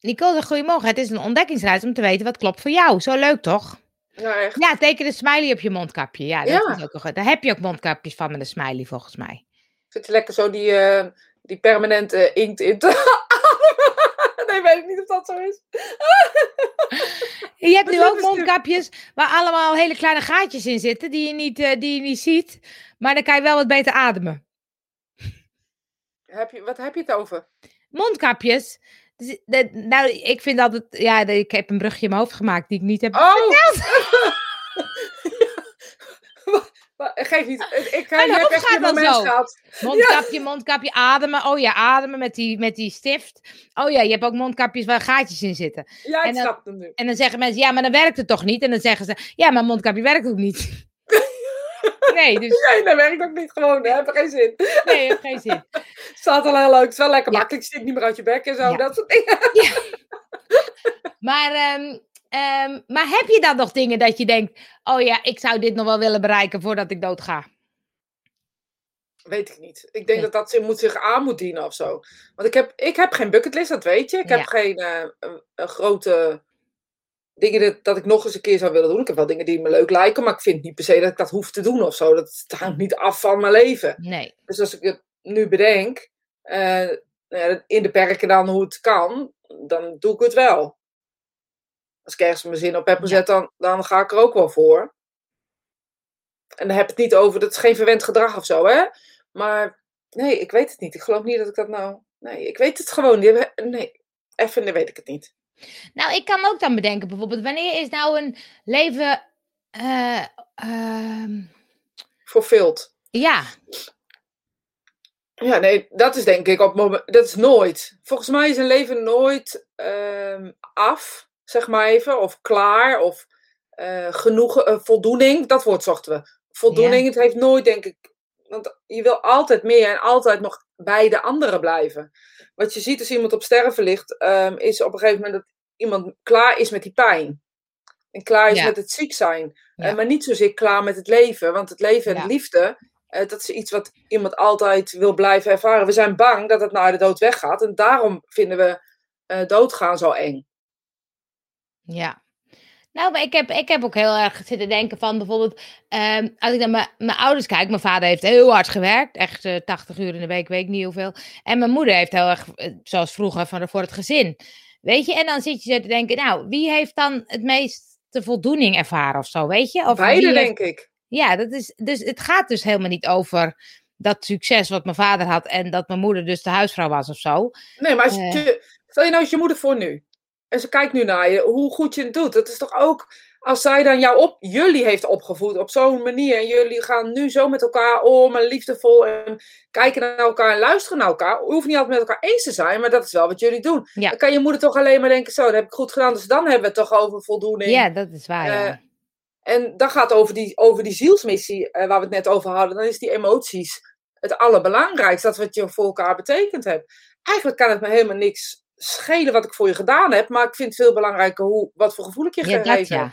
Nicole goedemorgen. Het is een ontdekkingsreis om te weten wat klopt voor jou. Zo leuk, toch? Nou, echt. Ja, teken een smiley op je mondkapje. Ja, dat Ja. is ook een. Daar heb je ook mondkapjes van met een smiley, volgens mij. Zit je lekker zo die, eh, die permanente inkt in te Nee, weet ik niet of dat zo is. Je hebt nu ook mondkapjes waar allemaal hele kleine gaatjes in zitten die je niet, eh, die je niet ziet. Maar dan kan je wel wat beter ademen. Heb je, wat heb je het over? Mondkapjes. Dus, de- nou, ik vind altijd... Ja, de- ik heb een brugje in mijn hoofd gemaakt die ik niet heb... Oh! Geef niet. Ik Mijn je echt dan moment zo. gehad. Mondkapje, mondkapje, ademen. Oh ja, ademen met die, met die stift. Oh ja, je hebt ook mondkapjes waar gaatjes in zitten. Ja, En ik dan- snap het nu. En dan zeggen mensen, ja, maar dan werkt het toch niet? En dan zeggen ze, ja, maar mondkapje werkt ook niet. Nee, dus Nee, dat werkt ook niet gewoon. Dat heeft geen zin. nee, heeft geen zin. Staat al heel leuk. Het is wel lekker makkelijk. Stikt niet meer uit je bek en zo. Dat soort dingen. Maar, ehm, ehm, maar heb je dan nog dingen dat je denkt, oh ja, ik zou dit nog wel willen bereiken voordat ik dood ga? Weet ik niet. Ik denk Nee. dat dat ze moet zich aan moet dienen of zo. Want ik heb, ik heb geen bucketlist, dat weet je. Ik heb geen eh, grote dingen dat, dat ik nog eens een keer zou willen doen. Ik heb wel dingen die me leuk lijken, maar ik vind niet per se dat ik dat hoef te doen of zo. Dat hangt niet af van mijn leven. Nee. Dus als ik het nu bedenk, eh, ja, in de perken dan hoe het kan, dan doe ik het wel. Als ik ergens mijn zin op heb Ja. gezet, dan, dan ga ik er ook wel voor. En dan heb ik het niet over, dat is geen verwend gedrag of zo, hè. Maar nee, ik weet het niet. Ik geloof niet dat ik dat nou... Nee, ik weet het gewoon niet. Nee, even nee, weet ik het niet. Nou, ik kan ook dan bedenken, bijvoorbeeld, wanneer is nou een leven, eh, Fulfilled. ja, Ja, nee, dat is denk ik op moment. Dat is nooit. Volgens mij is een leven nooit ehm, af, zeg maar even. Of klaar. Of genoeg eh, voldoening. Dat woord zochten we. Voldoening. Het heeft nooit, denk ik. Want je wil altijd meer en altijd nog bij de anderen blijven. Wat je ziet als iemand op sterven ligt, ehm, is op een gegeven moment dat iemand klaar is met die pijn. En klaar is Ja. met het ziek zijn. Ja. Eh, maar niet zozeer klaar met het leven. Want het leven en liefde, eh, dat is iets wat iemand altijd wil blijven ervaren. We zijn bang dat het naar de dood weggaat. En daarom vinden we eh, doodgaan zo eng. Ja. Nou, maar ik heb, ik heb ook heel erg zitten denken van bijvoorbeeld, ehm, als ik naar mijn, mijn ouders kijk, mijn vader heeft heel hard gewerkt, echt eh 80 uur in de week, weet ik niet hoeveel. En mijn moeder heeft heel erg, eh, zoals vroeger, van, voor het gezin. Weet je, en dan zit je zo te denken, nou, wie heeft dan het meeste voldoening ervaren of zo, weet je? Of Beide, heeft- denk ik. Ja, dat is, dus het gaat dus helemaal niet over dat succes wat mijn vader had en dat mijn moeder dus de huisvrouw was of zo. Nee, maar als Eh. je, stel je nou eens je moeder voor nu. En ze kijkt nu naar je, hoe goed je het doet. Dat is toch ook, als zij dan jou op, jullie heeft opgevoed op zo'n manier. En jullie gaan nu zo met elkaar om en liefdevol. En kijken naar elkaar en luisteren naar elkaar. Je hoeft niet altijd met elkaar eens te zijn, maar dat is wel wat jullie doen. Ja. Dan kan je moeder toch alleen maar denken, zo, dat heb ik goed gedaan. Dus dan hebben we het toch over voldoening. Ja, dat is waar, ja. En dat gaat over die, over die zielsmissie eh, waar we het net over hadden. Dan is die emoties het allerbelangrijkste. Dat wat je voor elkaar betekend hebt. Eigenlijk kan het me helemaal niks schelen wat ik voor je gedaan heb. Maar ik vind het veel belangrijker hoe, wat voor gevoel ik je Ja, gegeven dat ja. heb.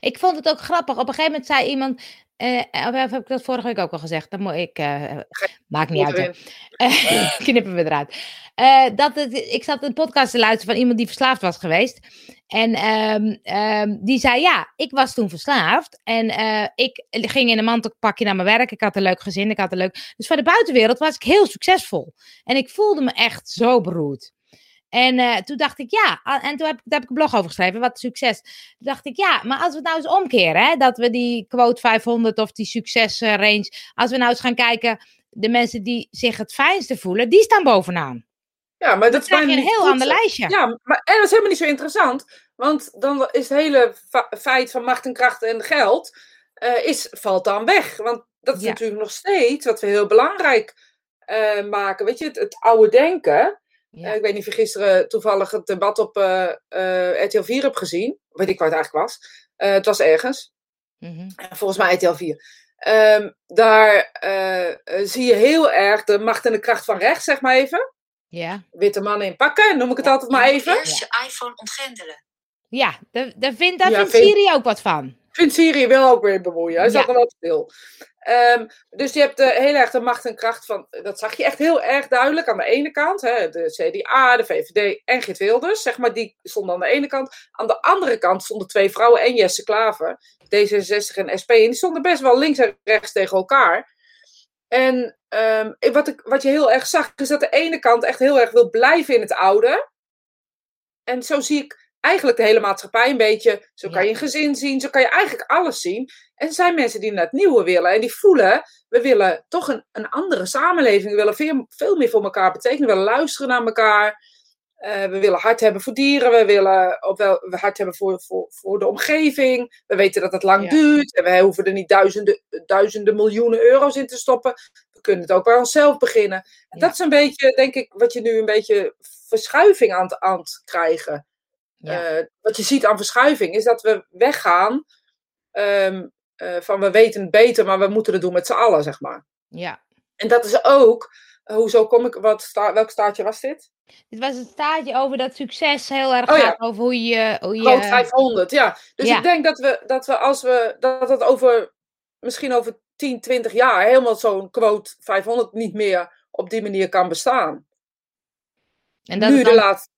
Ik vond het ook grappig. Op een gegeven moment zei iemand. Eh, of heb ik dat vorige week ook al gezegd? Dan moet ik. eh, maakt niet uit. Eh, knippen we eruit. Dat het, ik zat een podcast te luisteren van iemand die verslaafd was geweest. En ehm, ehm, die zei: Ja, ik was toen verslaafd. En ik ging in een mantelpakje naar mijn werk. Ik had een leuk gezin. Ik had een leuk. Dus voor de buitenwereld was ik heel succesvol. En ik voelde me echt zo beroerd. En eh, toen dacht ik, ja, en toen heb, daar heb ik een blog over geschreven, wat succes. Toen dacht ik, ja, maar als we het nou eens omkeren, hè, dat we die quote 500 of die succesrange, als we nou eens gaan kijken, de mensen die zich het fijnste voelen, die staan bovenaan. Ja, maar dat is een heel ander lijstje. Ja, maar en dat is helemaal niet zo interessant. Want dan is het hele feit van macht en kracht en geld eh, is, valt dan weg. Want dat is Ja. natuurlijk nog steeds wat we heel belangrijk eh, maken. Weet je, het, het oude denken. Ja. Eh, ik weet niet of je gisteren toevallig het debat op eh, eh, RTL 4 hebt gezien. Weet ik waar het eigenlijk was. Eh, het was ergens. Mhm. Volgens mij RTL 4. Ehm, daar zie je heel erg de macht en de kracht van rechts, zeg maar even. ja. Witte mannen in pakken, noem ik het altijd maar even. Eerst je iPhone ontgrendelen. Ja, daar, daar vindt, daar Ja, vindt vind- Siri ook wat van. Vindt Syrië wel ook weer bemoeien. Hij zat er wel stil. Ehm, dus je hebt eh, heel erg de macht en kracht van. Dat zag je echt heel erg duidelijk aan de ene kant. Hè, de CDA, de VVD en Geert Wilders. Zeg maar, die stonden aan de ene kant. Aan de andere kant stonden twee vrouwen en Jesse Klaver. D66 en SP. En die stonden best wel links en rechts tegen elkaar. En ehm, wat, ik, wat je heel erg zag, is dat de ene kant echt heel erg wil blijven in het oude. En zo zie ik eigenlijk de hele maatschappij een beetje. Zo kan je een gezin zien, zo kan je eigenlijk alles zien. En er zijn mensen die naar het nieuwe willen. En die voelen, we willen toch een, een andere samenleving. We willen veel, veel meer voor elkaar betekenen. We willen luisteren naar elkaar. Eh, we willen hard hebben voor dieren. We willen ook wel we hard hebben voor, voor, voor de omgeving. We weten dat het lang Ja. duurt. En we hoeven er niet duizenden, duizenden miljoenen euro's in te stoppen. We kunnen het ook bij onszelf beginnen. En Ja. Dat is een beetje, denk ik, wat je nu een beetje verschuiving aan, het- aan het krijgen. Ja. Eh, wat je ziet aan verschuiving is dat we weggaan ehm, eh, van we weten het beter, maar we moeten het doen met z'n allen, zeg maar. ja. En dat is ook, eh, hoezo kom ik, wat sta, welk staartje was dit? Dit was een staartje over dat succes heel erg Oh ja. gaat over hoe je... Hoe je Groot 500, ja. Dus Ja. ik denk dat we, dat we als we, dat het over, misschien over 10, 20 jaar, helemaal zo'n quote 500 niet meer op die manier kan bestaan. en dat nu het de dan, laatste.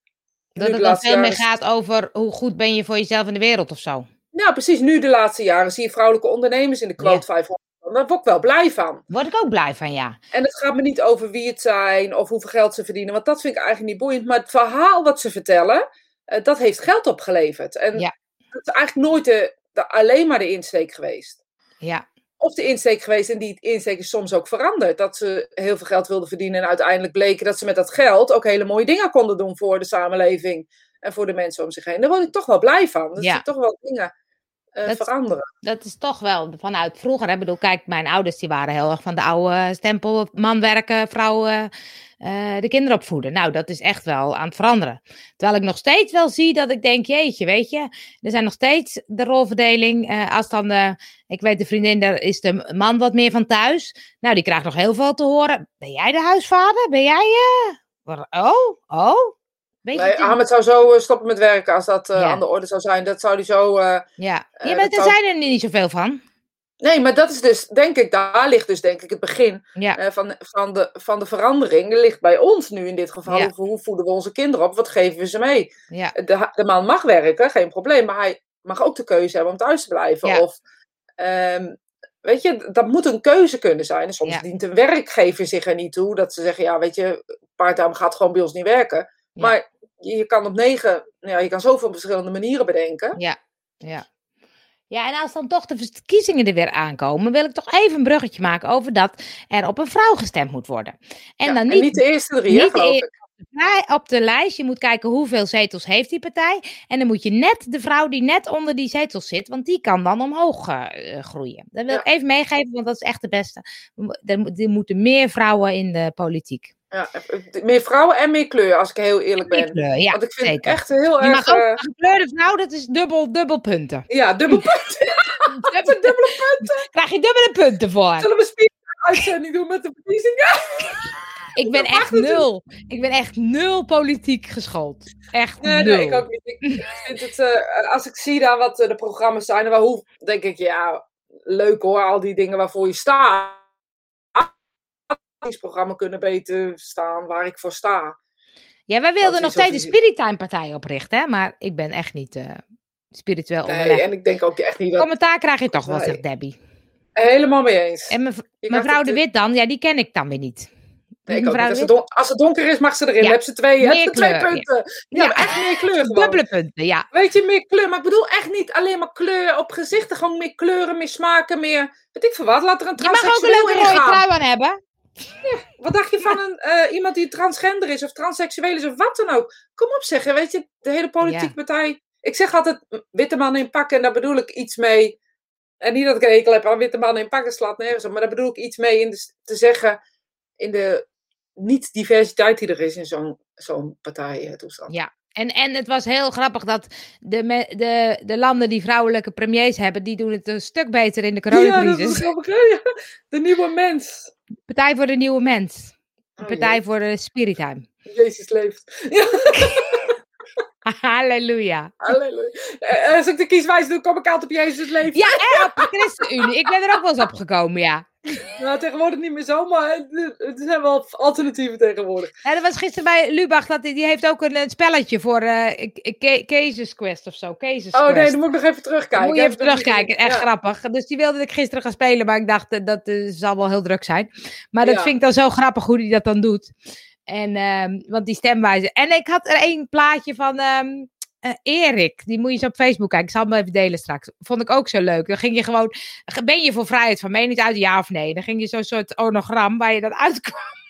Dat nu het dan veel meer gaat over hoe goed ben je voor jezelf in de wereld of zo. Ja, precies. Nu de laatste jaren zie je vrouwelijke ondernemers in de quote 500. Daar word ik wel blij van. Word ik ook blij van, ja. En het gaat me niet over wie het zijn of hoeveel geld ze verdienen, want dat vind ik eigenlijk niet boeiend. Maar het verhaal wat ze vertellen, eh, dat heeft geld opgeleverd. En Ja. dat is eigenlijk nooit de, de- alleen maar de insteek geweest. Ja, Of de insteek geweest en die insteek is soms ook veranderd. Dat ze heel veel geld wilden verdienen en uiteindelijk bleken dat ze met dat geld ook hele mooie dingen konden doen voor de samenleving en voor de mensen om zich heen. Daar word ik toch wel blij van. Dat Ja. toch wel dingen eh, Dat- veranderen. dat is toch wel vanuit vroeger. Hè? Ik bedoel, kijk, mijn ouders die waren heel erg van de oude stempel. Man werken, vrouw eh, de kinderen opvoeden. Nou, dat is echt wel aan het veranderen. Terwijl ik nog steeds wel zie dat ik denk, jeetje, weet je. Er zijn nog steeds de rolverdeling. eh, als dan, de, ik weet de vriendin, daar is de man wat meer van thuis. Nou, die krijgt nog heel veel te horen. Ben jij de huisvader? Ben jij... Oh, oh. Weet Nee? Ahmed zou zo eh, stoppen met werken als dat eh, Ja. aan de orde zou zijn. Dat zou hij zo. eh, Ja, ja maar zou- zijn er niet zoveel van. Nee, maar dat is dus, denk ik, daar ligt dus denk ik het begin Ja, van, van, de, van de verandering. ligt bij ons nu in dit geval. Ja. Hoe, voeden we onze kinderen op? Wat geven we ze mee? ja, De, de man mag werken, geen probleem. Maar hij mag ook de keuze hebben om thuis te blijven. Of, ehm, weet je, dat moet een keuze kunnen zijn. En soms dient een werkgever zich er niet toe. Dat ze zeggen, ja, weet je, parttime gaat gewoon bij ons niet werken. Maar je, kan op negen, nou ja, je kan zoveel verschillende manieren bedenken. Ja, ja. Ja, en als dan toch de verkiezingen er weer aankomen, wil ik toch even een bruggetje maken over dat er op een vrouw gestemd moet worden. En Ja, dan en niet, de eerste drie, niet geloof ik. op de lijst. Je moet kijken hoeveel zetels heeft die partij. En dan moet je net de vrouw die net onder die zetels zit, want die kan dan omhoog eh, groeien. Dat wil Ja. ik even meegeven, want dat is echt de beste. Er, er moeten meer vrouwen in de politiek. Ja, eh, meer vrouwen en meer kleur, als ik heel eerlijk ben. Kleur, ja, Want ik vind zeker. het echt heel Je erg... mag ook eh, een gekleurde vrouw, dat is dubbel, dubbel punten. ja, dubbel punt. Dubbel- dubbele punten. krijg je dubbele punten voor. Zullen we spier uitzending doen met de verkiezingen? Ik ben Dat echt nul. Ik ben echt nul politiek geschoold. Echt Nee, nul. nee, ik ook niet. Ik vind het, eh, als ik zie dan wat eh, de programma's zijn, dan hoe, denk ik, ja, leuk hoor, al die dingen waarvoor je staat. Programma kunnen beter staan waar ik voor sta. Ja, wij wilden nog steeds zo de Spiritime partij oprichten, hè? maar ik ben echt niet eh, spiritueel Nee, onderlegd. en ik denk ook echt niet dat... Commentaar krijg je toch wel, Nee. zegt Debbie. Helemaal mee eens. En mev- Je mevrouw de het, Wit dan, ja, die ken ik dan weer niet. Nee, ik ook mevrouw niet. Als, het don- als het donker is, mag ze erin. Ja. Heb ze twee, heb ze twee kleur, ja. punten. Ja, echt meer kleur gewoon. dubbele punten, ja. Weet je, meer kleur. Maar ik bedoel echt niet alleen maar kleur op gezichten. Gewoon meer kleuren, meer smaken, meer... Weet ik veel wat. Laat er een Je mag ook een transseksueel leuke in rode trui aan hebben. Wat dacht je van een, eh, iemand die transgender is of transseksueel is of wat dan ook? Kom op zeggen, weet je, de hele politieke Ja. partij. Ik zeg altijd witte man in pak en daar bedoel ik iets mee. En niet dat ik een hekel heb aan witte mannen in pakken slaat nergens op, maar daar bedoel ik iets mee in de, te zeggen in de niet-diversiteit die er is in zo'n zo'n partijtoestand. Ja. En, en het was heel grappig dat de, me- de, de landen die vrouwelijke premiers hebben, die doen het een stuk beter in de Ja, dat is coronacrisis. grappig, hè? Ja. De nieuwe mens. Partij voor de Nieuwe Mens. Oh, Partij voor de Spirit Time. jee, Jezus leeft. Ja, Halleluja. halleluja. Eh, Als ik de kieswijze doe, kom ik altijd op Jezus leven. Ja, en op de ChristenUnie. Ik ben er ook wel eens op gekomen, ja. Nou, tegenwoordig niet meer zo, maar het- er zijn wel alternatieven tegenwoordig. Ja, dat was gisteren bij Lubach. Dat, die heeft ook een, een spelletje voor eh Cases Quest of zo. Cases Oh nee, Quest. dan moet ik nog even terugkijken. moet je even terugkijken. Echt. Ja. grappig. Dus die wilde ik gisteren gaan spelen, maar ik dacht eh, dat eh, zal wel heel druk zijn. Maar dat Ja. vind ik dan zo grappig hoe hij dat dan doet. En, ehm, want die stemwijze. En ik had er één plaatje van ehm, eh, Erik. Die moet je eens op Facebook kijken. Ik zal hem even delen straks. Vond ik ook zo leuk. Dan ging je gewoon. Ben je voor vrijheid van mening uit, ja of nee? Dan ging je zo'n soort onogram waar je dan uitkwam.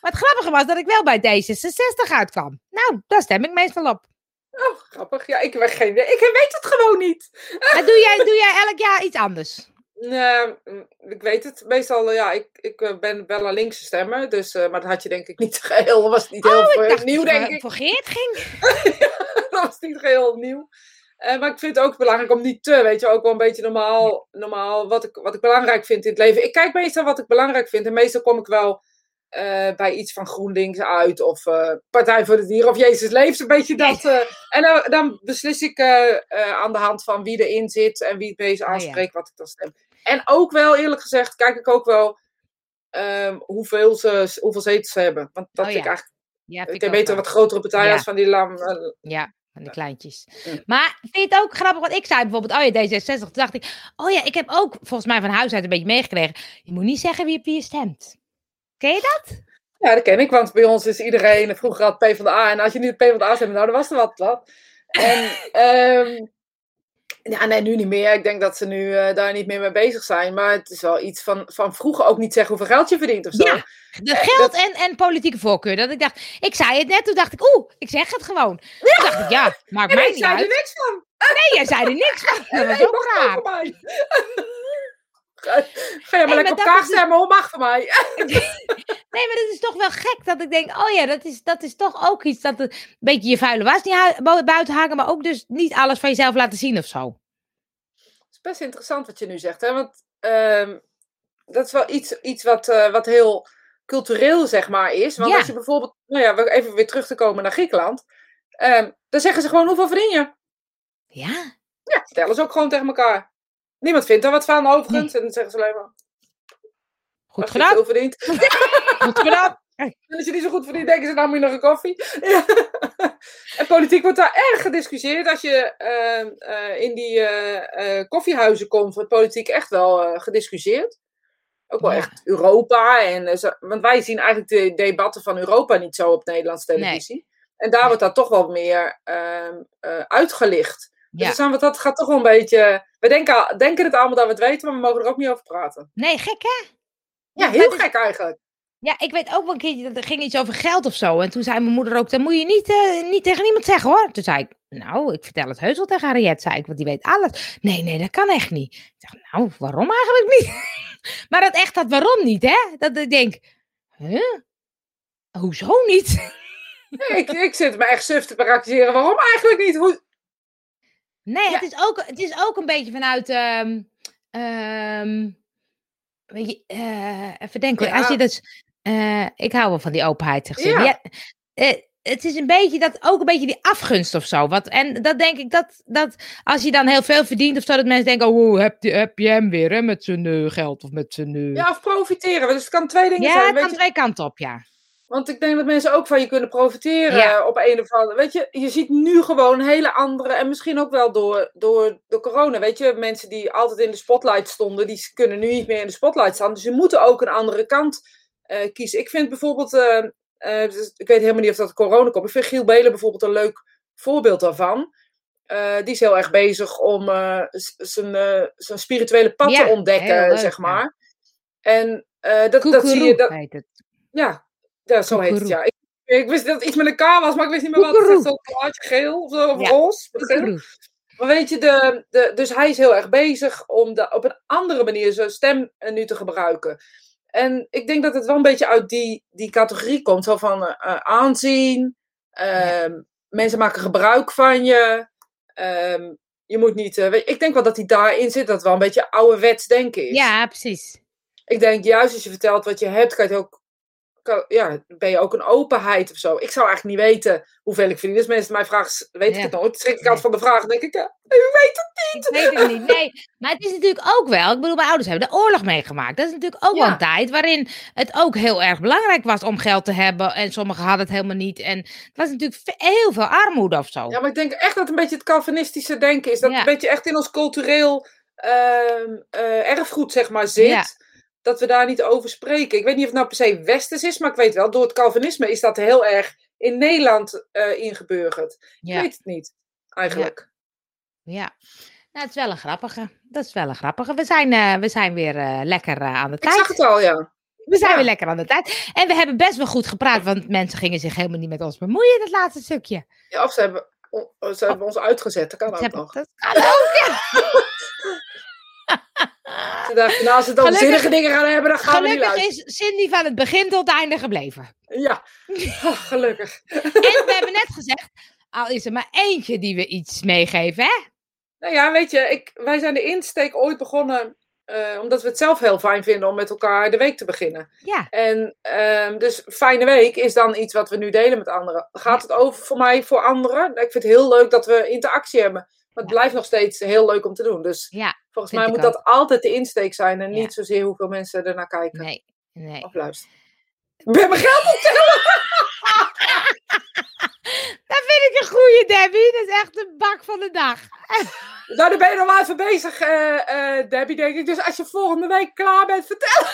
Maar het grappige was dat ik wel bij D66 uitkwam. Nou, daar stem ik meestal op. Oh, grappig. Ja, ik, heb geen, ik weet het gewoon niet. Maar doe jij, doe jij elk jaar iets anders? Nee, mm, ik weet het. Meestal, eh, ja, ik, ik eh, ben wel een linkse stemmer. Dus, eh, maar dat had je denk ik niet geheel. Was niet heel Oh, ik dacht nieuw, denk ik. voor Geert ging. dat was niet geheel nieuw. Maar ik vind het ook belangrijk om niet te, weet je, ook wel een beetje normaal, normaal wat, ik, wat ik belangrijk vind in het leven. Ik kijk meestal wat ik belangrijk vind. En meestal kom ik wel bij iets van GroenLinks uit. Of Partij voor de Dieren. Of Jezus Leeft. Een beetje dat. en dan, dan beslis ik aan de hand van wie erin zit. En wie het meest Oh ja. aanspreekt wat ik dan stem. En ook wel, eerlijk gezegd, kijk ik ook wel ehm, hoeveel, ze, hoeveel zetels ze hebben. Want dat Oh vind ik eigenlijk Ja, ik beter wat grotere partijen als van die lam. eh, Ja, van de kleintjes. Mm. Maar vind je het ook grappig? Want ik zei bijvoorbeeld, oh ja, D66. Toen dacht ik, oh ja, ik heb ook volgens mij van huis uit een beetje meegekregen. Je moet niet zeggen wie op wie je stemt. Ken je dat? Ja, dat ken ik, want bij ons is iedereen vroeger had PvdA. En als je niet op PvdA stemde, nou, dan was er wat. wat. En, ehm, ja, nee, nu niet meer. Ik denk dat ze nu eh, daar niet meer mee bezig zijn. Maar het is wel iets van, van vroeger ook niet zeggen hoeveel geld je verdient of zo. Ja, De Eh, geld en, en politieke voorkeur. Dat ik dacht, ik zei het net, toen dacht ik, oeh, ik zeg het gewoon. Toen dacht ik, ja, maakt En mij ik niet zei er uit. niks van. Nee, jij zei er niks van. Dat was ook raar. Ga, je maar lekker op is dus- stemmen, hoor, mag voor mij. Nee, maar dat is toch wel gek dat ik denk, oh ja, dat is, dat is toch ook iets dat het een beetje je vuile was niet buiten hangen, maar ook dus niet alles van jezelf laten zien of zo. Het is best interessant wat je nu zegt, hè? Want ehm, dat is wel iets, iets wat, eh, wat heel cultureel, zeg maar, is. Want Ja. als je bijvoorbeeld, nou ja, even weer terug te komen naar Griekenland. ehm, dan zeggen ze gewoon, hoeveel verdien je? Ja, Ja, vertellen ze ook gewoon tegen elkaar. Niemand vindt er wat van, overigens. En dan zeggen ze alleen maar, goed als je gedaan. veel verdient. Goed gedaan. En als je niet zo goed verdient, denken ze, nou moet je nog een koffie. Ja. En politiek wordt daar erg gediscussieerd. Als je ehm, eh, in die eh, eh, koffiehuizen komt, wordt politiek echt wel gediscussieerd. Ook wel Ja. echt Europa. En, zo- want wij zien eigenlijk de debatten van Europa niet zo op Nederlandse televisie. En daar Nee. wordt dat toch wel meer ehm, Dus Ja. dan wordt dat gaat toch wel een beetje... We denken, denken het allemaal dat we het weten, maar we mogen er ook niet over praten. Nee, gek hè? Ja, heel dat is- gek eigenlijk. Ja, ik weet ook wel een keertje, dat er ging iets over geld of zo. En toen zei mijn moeder ook, dat moet je niet, eh, niet tegen niemand zeggen hoor. Toen zei ik, nou, ik vertel het heus wel tegen Harriet, zei ik, want die weet alles. Nee, nee, dat kan echt niet. Ik zeg, nou, waarom eigenlijk niet? maar dat echt, dat waarom niet, hè? Dat ik denk, huh? Hoezo niet? Nee, ik, ik zit me echt suf te praktiseren. Waarom eigenlijk niet? Hoe... Nee, Ja. het, is ook, het is ook een beetje vanuit. ehm, ehm, weet je, eh, even denken. Als Ja. je dus. eh, ik hou wel van die openheid. Zeg ze. Ja. Ja, eh, het is een beetje dat, ook een beetje die afgunst of zo. Wat, en dat denk ik dat, dat als je dan heel veel verdient of zo, dat mensen denken: oh, heb je, heb je hem weer hè, met zijn geld of met zijn. Ja, of profiteren. Dus het kan twee dingen ja, zijn. het Weet kan twee kanten op, ja. Want ik denk dat mensen ook van je kunnen profiteren Ja. op een of andere... Weet je, je ziet nu gewoon hele andere... En misschien ook wel door, door, door corona. Weet je, mensen die altijd in de spotlight stonden... die kunnen nu niet meer in de spotlight staan. Dus je moet ook een andere kant eh, kiezen. Ik vind bijvoorbeeld... eh, eh, dus ik weet helemaal niet of dat corona komt. Ik vind Giel Belen bijvoorbeeld een leuk voorbeeld daarvan. Die is heel erg bezig om zijn, zijn spirituele pad Ja, te ontdekken, leuk, zeg ja. maar. En Eh, dat, dat zie je. Dat, heet het. ja, ja, zo heet het, Koekeroe. ja. Ik, ik wist dat het iets met een K was, maar ik wist niet meer wat. Het is zo'n plaatje geel of zo, of Ja, roze. Koekeroe. Maar weet je, de, de, dus hij is heel erg bezig om de, op een andere manier zijn stem eh, nu te gebruiken. En ik denk dat het wel een beetje uit die, die categorie komt. Zo van eh, eh, aanzien. ehm, Mensen maken gebruik van je. ehm, je moet niet. weet, ik denk wel dat hij daarin zit. Dat het wel een beetje ouderwets denken is. Ja, precies. Ik denk juist als je vertelt wat je hebt, kan je het ook. Ja, ben je ook een openheid of zo. Ik zou eigenlijk niet weten hoeveel ik verdien. Als mensen mij vragen, weet ik Ja. het nooit. Schrik ik altijd van de vraag. Dan denk ik, u weet het. Ik weet het niet. Nee, maar het is natuurlijk ook wel. Ik bedoel, mijn ouders hebben de oorlog meegemaakt. Dat is natuurlijk ook wel een tijd waarin het ook heel erg belangrijk was om geld te hebben. En sommigen hadden het helemaal niet. En het was natuurlijk heel veel armoede of zo. Ja, maar ik denk echt dat het een beetje het Calvinistische denken is. Dat Ja. een beetje echt in ons cultureel ehm, eh, erfgoed, zeg maar, zit. Ja. Dat we daar niet over spreken. Ik weet niet of het nou per se westers is, maar ik weet wel, door het Calvinisme is dat heel erg in Nederland eh ingeburgerd. Ik ja. weet het niet, eigenlijk. ja. Nou, het is wel een grappige. Dat is wel een grappige. We zijn, eh, we zijn weer eh, lekker aan de Ik tijd. zag het al, ja. We zijn Ja. weer lekker aan de tijd. En we hebben best wel goed gepraat, want mensen gingen zich helemaal niet met ons bemoeien, dat laatste stukje. ja of ze hebben, o- ze hebben ons uitgezet, dat kan ook hebben- nog. dat kan ook, ja. Ze dachten, nou, als ze dan Gelukkig- zinnige dingen gaan hebben, dan gaan we niet Gelukkig is Cindy van het begin tot het einde gebleven. Ja, Oh, gelukkig. En we hebben net gezegd, al is er maar eentje die we iets meegeven, hè? Nou ja, weet je, ik, wij zijn de insteek ooit begonnen, eh, omdat we het zelf heel fijn vinden om met elkaar de week te beginnen. Ja, En ehm, dus fijne week is dan iets wat we nu delen met anderen. Gaat het over voor mij, voor anderen? Ik vind het heel leuk dat we interactie hebben. Maar het Ja. blijft nog steeds heel leuk om te doen. Dus ja, volgens mij moet dat altijd de insteek zijn en Ja. niet zozeer hoeveel mensen er naar kijken nee, nee. of luisteren. Ik ben mijn geld op Dat vind ik een goeie, Debbie. Dat is echt de bak van de dag. Nou, dan ben je nog wel even bezig, eh, eh, Debbie, denk ik. Dus als je volgende week klaar bent, vertel.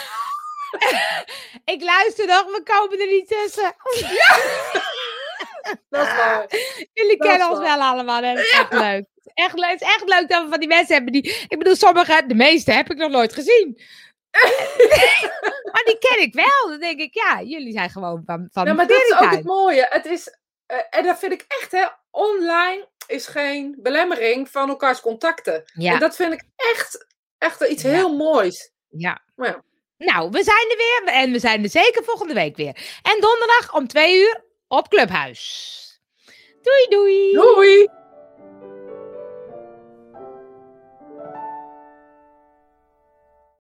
Ik luister nog, we komen er niet tussen. Dat is waar. Jullie Dat kennen ons waar. wel allemaal, hè? Dat is echt leuk. Het is echt, leuk. het is echt leuk dat we van die mensen hebben die... Ik bedoel, sommige, de meeste heb ik nog nooit gezien. maar die ken ik wel. Dan denk ik, ja, jullie zijn gewoon van, van Ja, de maar dat is ook het mooie. Het is, eh, en dat vind ik echt, hè, online is geen belemmering van elkaars contacten. Ja, En dat vind ik echt, echt iets Ja. heel moois. ja. Ja. Nou, we zijn er weer. En we zijn er zeker volgende week weer. En donderdag om twee uur op Clubhuis. Doei, doei. Doei!